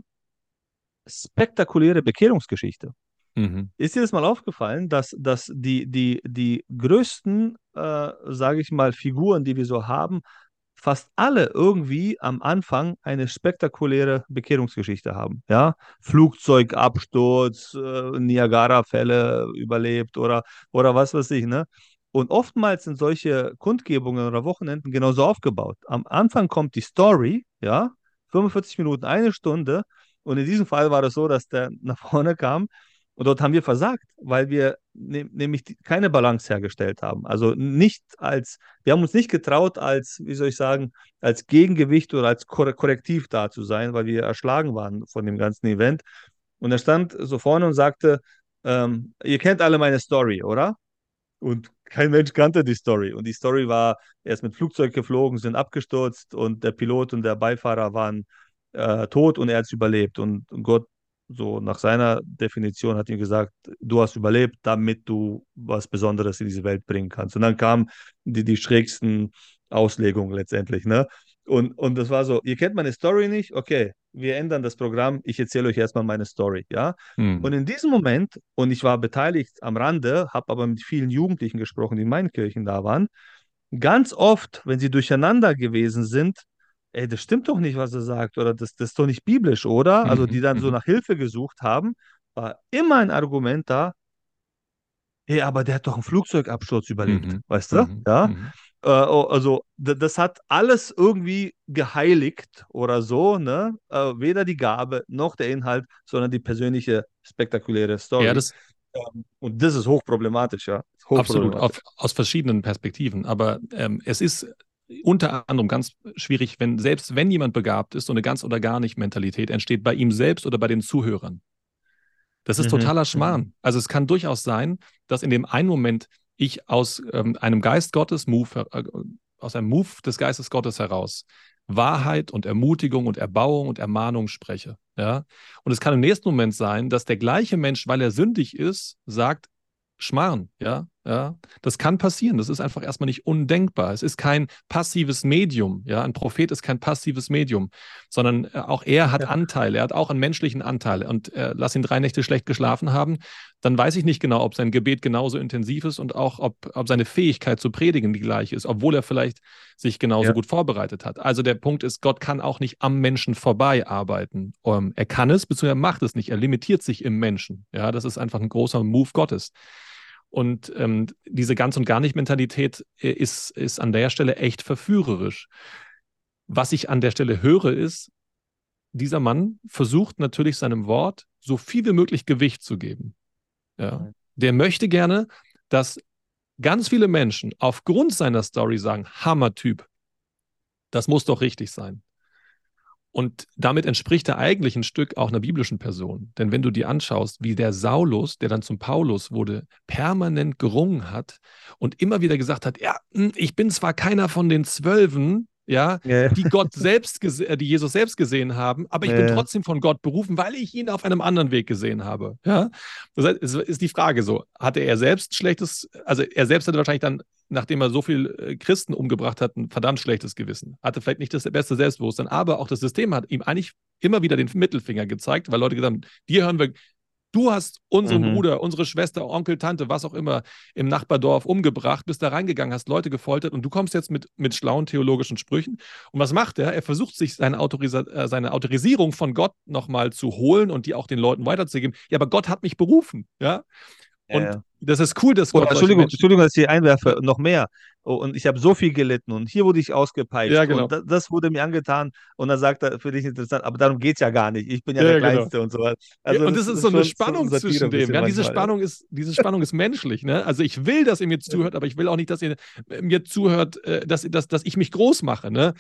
spektakuläre Bekehrungsgeschichte. Mhm. Ist dir das mal aufgefallen, dass, dass die, die, die größten, äh, sage ich mal, Figuren, die wir so haben, fast alle irgendwie am Anfang eine spektakuläre Bekehrungsgeschichte haben. Ja, Flugzeugabsturz, äh, Niagara-Fälle überlebt oder, oder was weiß ich, ne? Und oftmals sind solche Kundgebungen oder Wochenenden genauso aufgebaut. Am Anfang kommt die Story, ja, 45 Minuten, eine Stunde. Und in diesem Fall war es so, dass der nach vorne kam und dort haben wir versagt, weil wir ne nämlich keine Balance hergestellt haben. Also nicht als, wir haben uns nicht getraut, als, wie soll ich sagen, als Gegengewicht oder als Korrektiv da zu sein, weil wir erschlagen waren von dem ganzen Event. Und er stand so vorne und sagte, ähm, ihr kennt alle meine Story, oder? Und kein Mensch kannte die Story. Und die Story war, er ist mit Flugzeug geflogen, sind abgestürzt und der Pilot und der Beifahrer waren äh, tot und er hat es überlebt. Und Gott, so nach seiner Definition, hat ihm gesagt, du hast überlebt, damit du was Besonderes in diese Welt bringen kannst. Und dann kamen die, die schrägsten Auslegungen letztendlich. Ne? Und, und das war so, ihr kennt meine Story nicht, okay, wir ändern das Programm, ich erzähle euch erstmal meine Story, ja. Hm. Und in diesem Moment, und ich war beteiligt am Rande, habe aber mit vielen Jugendlichen gesprochen, die in meinen Kirchen da waren, ganz oft, wenn sie durcheinander gewesen sind, ey, das stimmt doch nicht, was er sagt, oder das, das ist doch nicht biblisch, oder? Also die dann so mhm. nach Hilfe gesucht haben, war immer ein Argument da, hey, aber der hat doch einen Flugzeugabsturz überlebt, mhm. weißt du? Mhm. Ja. Mhm. Äh, oh, also das hat alles irgendwie geheiligt oder so, ne? Äh, weder die Gabe noch der Inhalt, sondern die persönliche spektakuläre Story. Ja, das, ähm, und das ist hochproblematisch, ja. Hochproblematisch. Absolut, auf, aus verschiedenen Perspektiven. Aber ähm, es ist unter anderem ganz schwierig, wenn selbst wenn jemand begabt ist, so eine ganz oder gar nicht Mentalität entsteht bei ihm selbst oder bei den Zuhörern. Das ist mhm. totaler Schmarrn. Mhm. Also es kann durchaus sein, dass in dem einen Moment ich aus ähm, einem Geist Gottes Move, äh, aus einem Move des Geistes Gottes heraus Wahrheit und Ermutigung und Erbauung und Ermahnung spreche. Ja? Und es kann im nächsten Moment sein, dass der gleiche Mensch, weil er sündig ist, sagt, Schmarrn, ja, ja, das kann passieren. Das ist einfach erstmal nicht undenkbar. Es ist kein passives Medium. Ja, ein Prophet ist kein passives Medium, sondern äh, auch er hat ja. Anteile. Er hat auch einen menschlichen Anteil. Und äh, lass ihn drei Nächte schlecht geschlafen haben, dann weiß ich nicht genau, ob sein Gebet genauso intensiv ist und auch, ob, ob seine Fähigkeit zu predigen die gleiche ist, obwohl er vielleicht sich genauso ja. gut vorbereitet hat. Also der Punkt ist, Gott kann auch nicht am Menschen vorbei arbeiten. Um, ähm, er kann es, beziehungsweise er macht es nicht. Er limitiert sich im Menschen. Ja, das ist einfach ein großer Move Gottes. Und ähm, diese ganz und gar nicht Mentalität äh, ist, ist an der Stelle echt verführerisch. Was ich an der Stelle höre, ist, dieser Mann versucht natürlich seinem Wort so viel wie möglich Gewicht zu geben. Ja. Der möchte gerne, dass ganz viele Menschen aufgrund seiner Story sagen, Hammer-Typ, das muss doch richtig sein. Und damit entspricht er eigentlich ein Stück auch einer biblischen Person. Denn wenn du dir anschaust, wie der Saulus, der dann zum Paulus wurde, permanent gerungen hat und immer wieder gesagt hat, ja, hm, ich bin zwar keiner von den Zwölfen, ja, ja, die Gott selbst, äh, die Jesus selbst gesehen haben, aber ich ja. bin trotzdem von Gott berufen, weil ich ihn auf einem anderen Weg gesehen habe. Ja, das heißt, es ist die Frage so: Hatte er selbst schlechtes, also er selbst hatte wahrscheinlich dann, nachdem er so viel äh, Christen umgebracht hat, ein verdammt schlechtes Gewissen. Hatte vielleicht nicht das beste Selbstbewusstsein, aber auch das System hat ihm eigentlich immer wieder den Mittelfinger gezeigt, weil Leute gesagt haben: Dir hören wir Du hast unseren mhm. Bruder, unsere Schwester, Onkel, Tante, was auch immer im Nachbardorf umgebracht, bist da reingegangen, hast Leute gefoltert und du kommst jetzt mit, mit schlauen theologischen Sprüchen. Und was macht er? Er versucht sich seine, Autorisa äh, seine Autorisierung von Gott nochmal zu holen und die auch den Leuten weiterzugeben. Ja, aber Gott hat mich berufen. Ja. Und ja. Das ist cool, dass Gott. Oh, Entschuldigung, Entschuldigung, dass ich hier einwerfe, noch mehr. Oh, und ich habe so viel gelitten und hier wurde ich ausgepeitscht. Ja, genau. Und das, das, wurde mir angetan und dann sagt er, für dich interessant, aber darum geht es ja gar nicht. Ich bin ja, ja der genau. Kleinste und so weiter. Also, und das, das ist so eine Spannung zwischen dem. Ja, diese Spannung ist, diese Spannung ist menschlich. Ne? Also ich will, dass ihr mir zuhört, aber ich will auch nicht, dass ihr mir zuhört, äh, dass, dass, dass ich mich groß mache. Ne?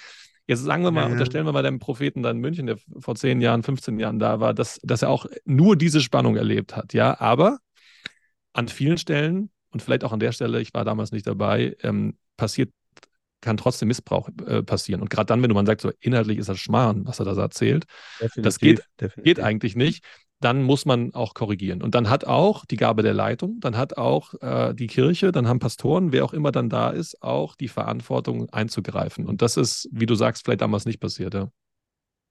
Jetzt sagen wir mal, ja. unterstellen wir mal dem Propheten dann in München, der vor 10 Jahren, 15 Jahren da war, dass, dass er auch nur diese Spannung erlebt hat. Ja, aber an vielen Stellen und vielleicht auch an der Stelle, ich war damals nicht dabei, ähm, passiert, kann trotzdem Missbrauch äh, passieren. Und gerade dann, wenn du man sagt, so inhaltlich ist das Schmarrn, was er da erzählt, definitiv, das geht, geht eigentlich nicht, dann muss man auch korrigieren. Und dann hat auch die Gabe der Leitung, dann hat auch äh, die Kirche, dann haben Pastoren, wer auch immer dann da ist, auch die Verantwortung einzugreifen. Und das ist, wie du sagst, vielleicht damals nicht passiert. Ja.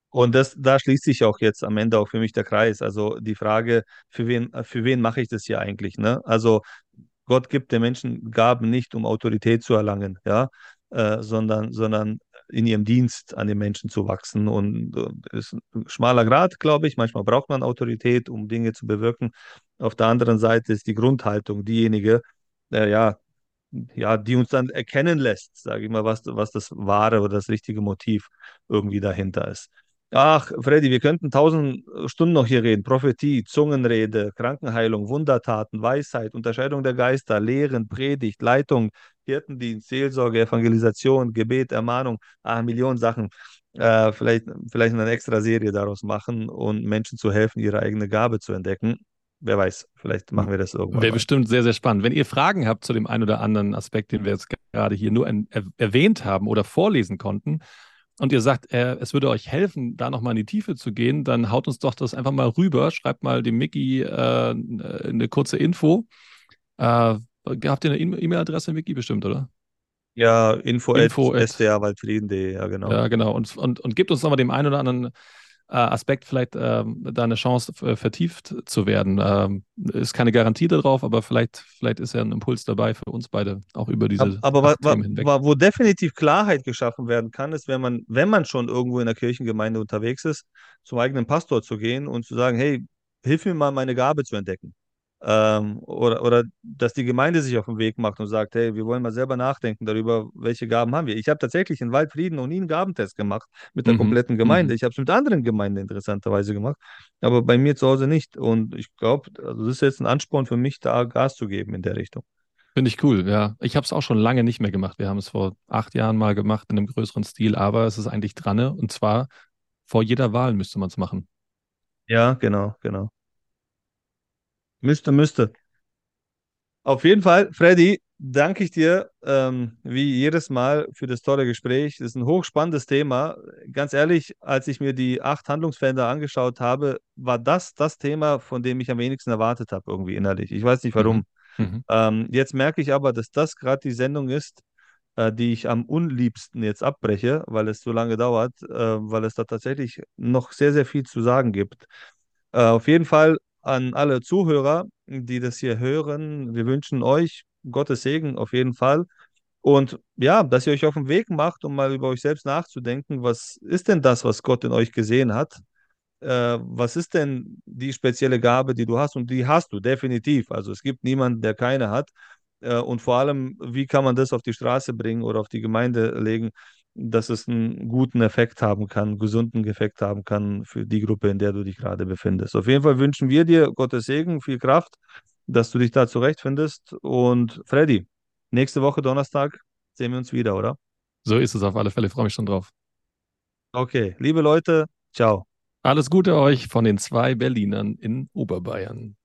Und das, da schließt sich auch jetzt am Ende auch für mich der Kreis. Also die Frage, für wen, für wen mache ich das hier eigentlich? Ne? Also Gott gibt den Menschen Gaben nicht, um Autorität zu erlangen, ja, äh, sondern, sondern in ihrem Dienst an den Menschen zu wachsen. Und es ist ein schmaler Grad, glaube ich. Manchmal braucht man Autorität, um Dinge zu bewirken. Auf der anderen Seite ist die Grundhaltung diejenige, äh, ja, ja, die uns dann erkennen lässt, sage ich mal, was, was das wahre oder das richtige Motiv irgendwie dahinter ist. Ach, Freddy, wir könnten tausend Stunden noch hier reden. Prophetie, Zungenrede, Krankenheilung, Wundertaten, Weisheit, Unterscheidung der Geister, Lehren, Predigt, Leitung, Hirtendienst, Seelsorge, Evangelisation, Gebet, Ermahnung, ah, Millionen Sachen. Äh, vielleicht, vielleicht eine extra Serie daraus machen und Menschen zu helfen, ihre eigene Gabe zu entdecken. Wer weiß, vielleicht machen wir das irgendwann. Wäre bestimmt sehr, sehr spannend. Wenn ihr Fragen habt zu dem einen oder anderen Aspekt, den wir jetzt gerade hier nur er erwähnt haben oder vorlesen konnten, und ihr sagt, äh, es würde euch helfen, da nochmal in die Tiefe zu gehen, dann haut uns doch das einfach mal rüber. Schreibt mal dem Mickey äh, eine kurze Info. Äh, habt ihr eine E-Mail-Adresse, Mickey, bestimmt, oder? Ja, info, Info at at- sdawaldfrieden.de, ja genau. Ja, genau. Und, und, und gibt uns nochmal dem einen oder anderen Aspekt vielleicht ähm, da eine Chance, äh, vertieft zu werden. Ähm, ist keine Garantie darauf, aber vielleicht, vielleicht ist ja ein Impuls dabei für uns beide, auch über diese Ab- Aber wa, Themen hinweg. wo definitiv Klarheit geschaffen werden kann, ist, wenn man, wenn man schon irgendwo in der Kirchengemeinde unterwegs ist, zum eigenen Pastor zu gehen und zu sagen, hey, hilf mir mal, meine Gabe zu entdecken. Ähm, oder, oder dass die Gemeinde sich auf den Weg macht und sagt, hey, wir wollen mal selber nachdenken darüber, welche Gaben haben wir. Ich habe tatsächlich in Waldfrieden noch nie einen Gabentest gemacht mit der Mhm, kompletten Gemeinde. mhm. Ich habe es mit anderen Gemeinden interessanterweise gemacht, aber bei mir zu Hause nicht. Und ich glaube, also das ist jetzt ein Ansporn für mich, da Gas zu geben in der Richtung. Finde ich cool, ja. Ich habe es auch schon lange nicht mehr gemacht. Wir haben es vor acht Jahren mal gemacht in einem größeren Stil, aber es ist eigentlich dran. ne? Und zwar vor jeder Wahl müsste man es machen. Ja, genau, genau. Müsste, müsste. Auf jeden Fall, Freddy, danke ich dir ähm, wie jedes Mal für das tolle Gespräch. Das ist ein hochspannendes Thema. Ganz ehrlich, als ich mir die acht Handlungsfelder angeschaut habe, war das das Thema, von dem ich am wenigsten erwartet habe, irgendwie innerlich. Ich weiß nicht warum. Mhm. Ähm, jetzt merke ich aber, dass das gerade die Sendung ist, äh, die ich am unliebsten jetzt abbreche, weil es so lange dauert, äh, weil es da tatsächlich noch sehr, sehr viel zu sagen gibt. Äh, auf jeden Fall an alle Zuhörer, die das hier hören, wir wünschen euch Gottes Segen auf jeden Fall. Und ja, dass ihr euch auf den Weg macht, um mal über euch selbst nachzudenken, was ist denn das, was Gott in euch gesehen hat? Äh, was ist denn die spezielle Gabe, die du hast? Und die hast du definitiv. Also es gibt niemanden, der keine hat. Äh, und vor allem, wie kann man das auf die Straße bringen oder auf die Gemeinde legen, dass es einen guten Effekt haben kann, einen gesunden Effekt haben kann für die Gruppe, in der du dich gerade befindest. Auf jeden Fall wünschen wir dir Gottes Segen, viel Kraft, dass du dich da zurechtfindest. Und Freddy, nächste Woche Donnerstag sehen wir uns wieder, oder? So ist es auf alle Fälle. Ich freue mich schon drauf. Okay, liebe Leute, ciao. Alles Gute euch von den zwei Berlinern in Oberbayern.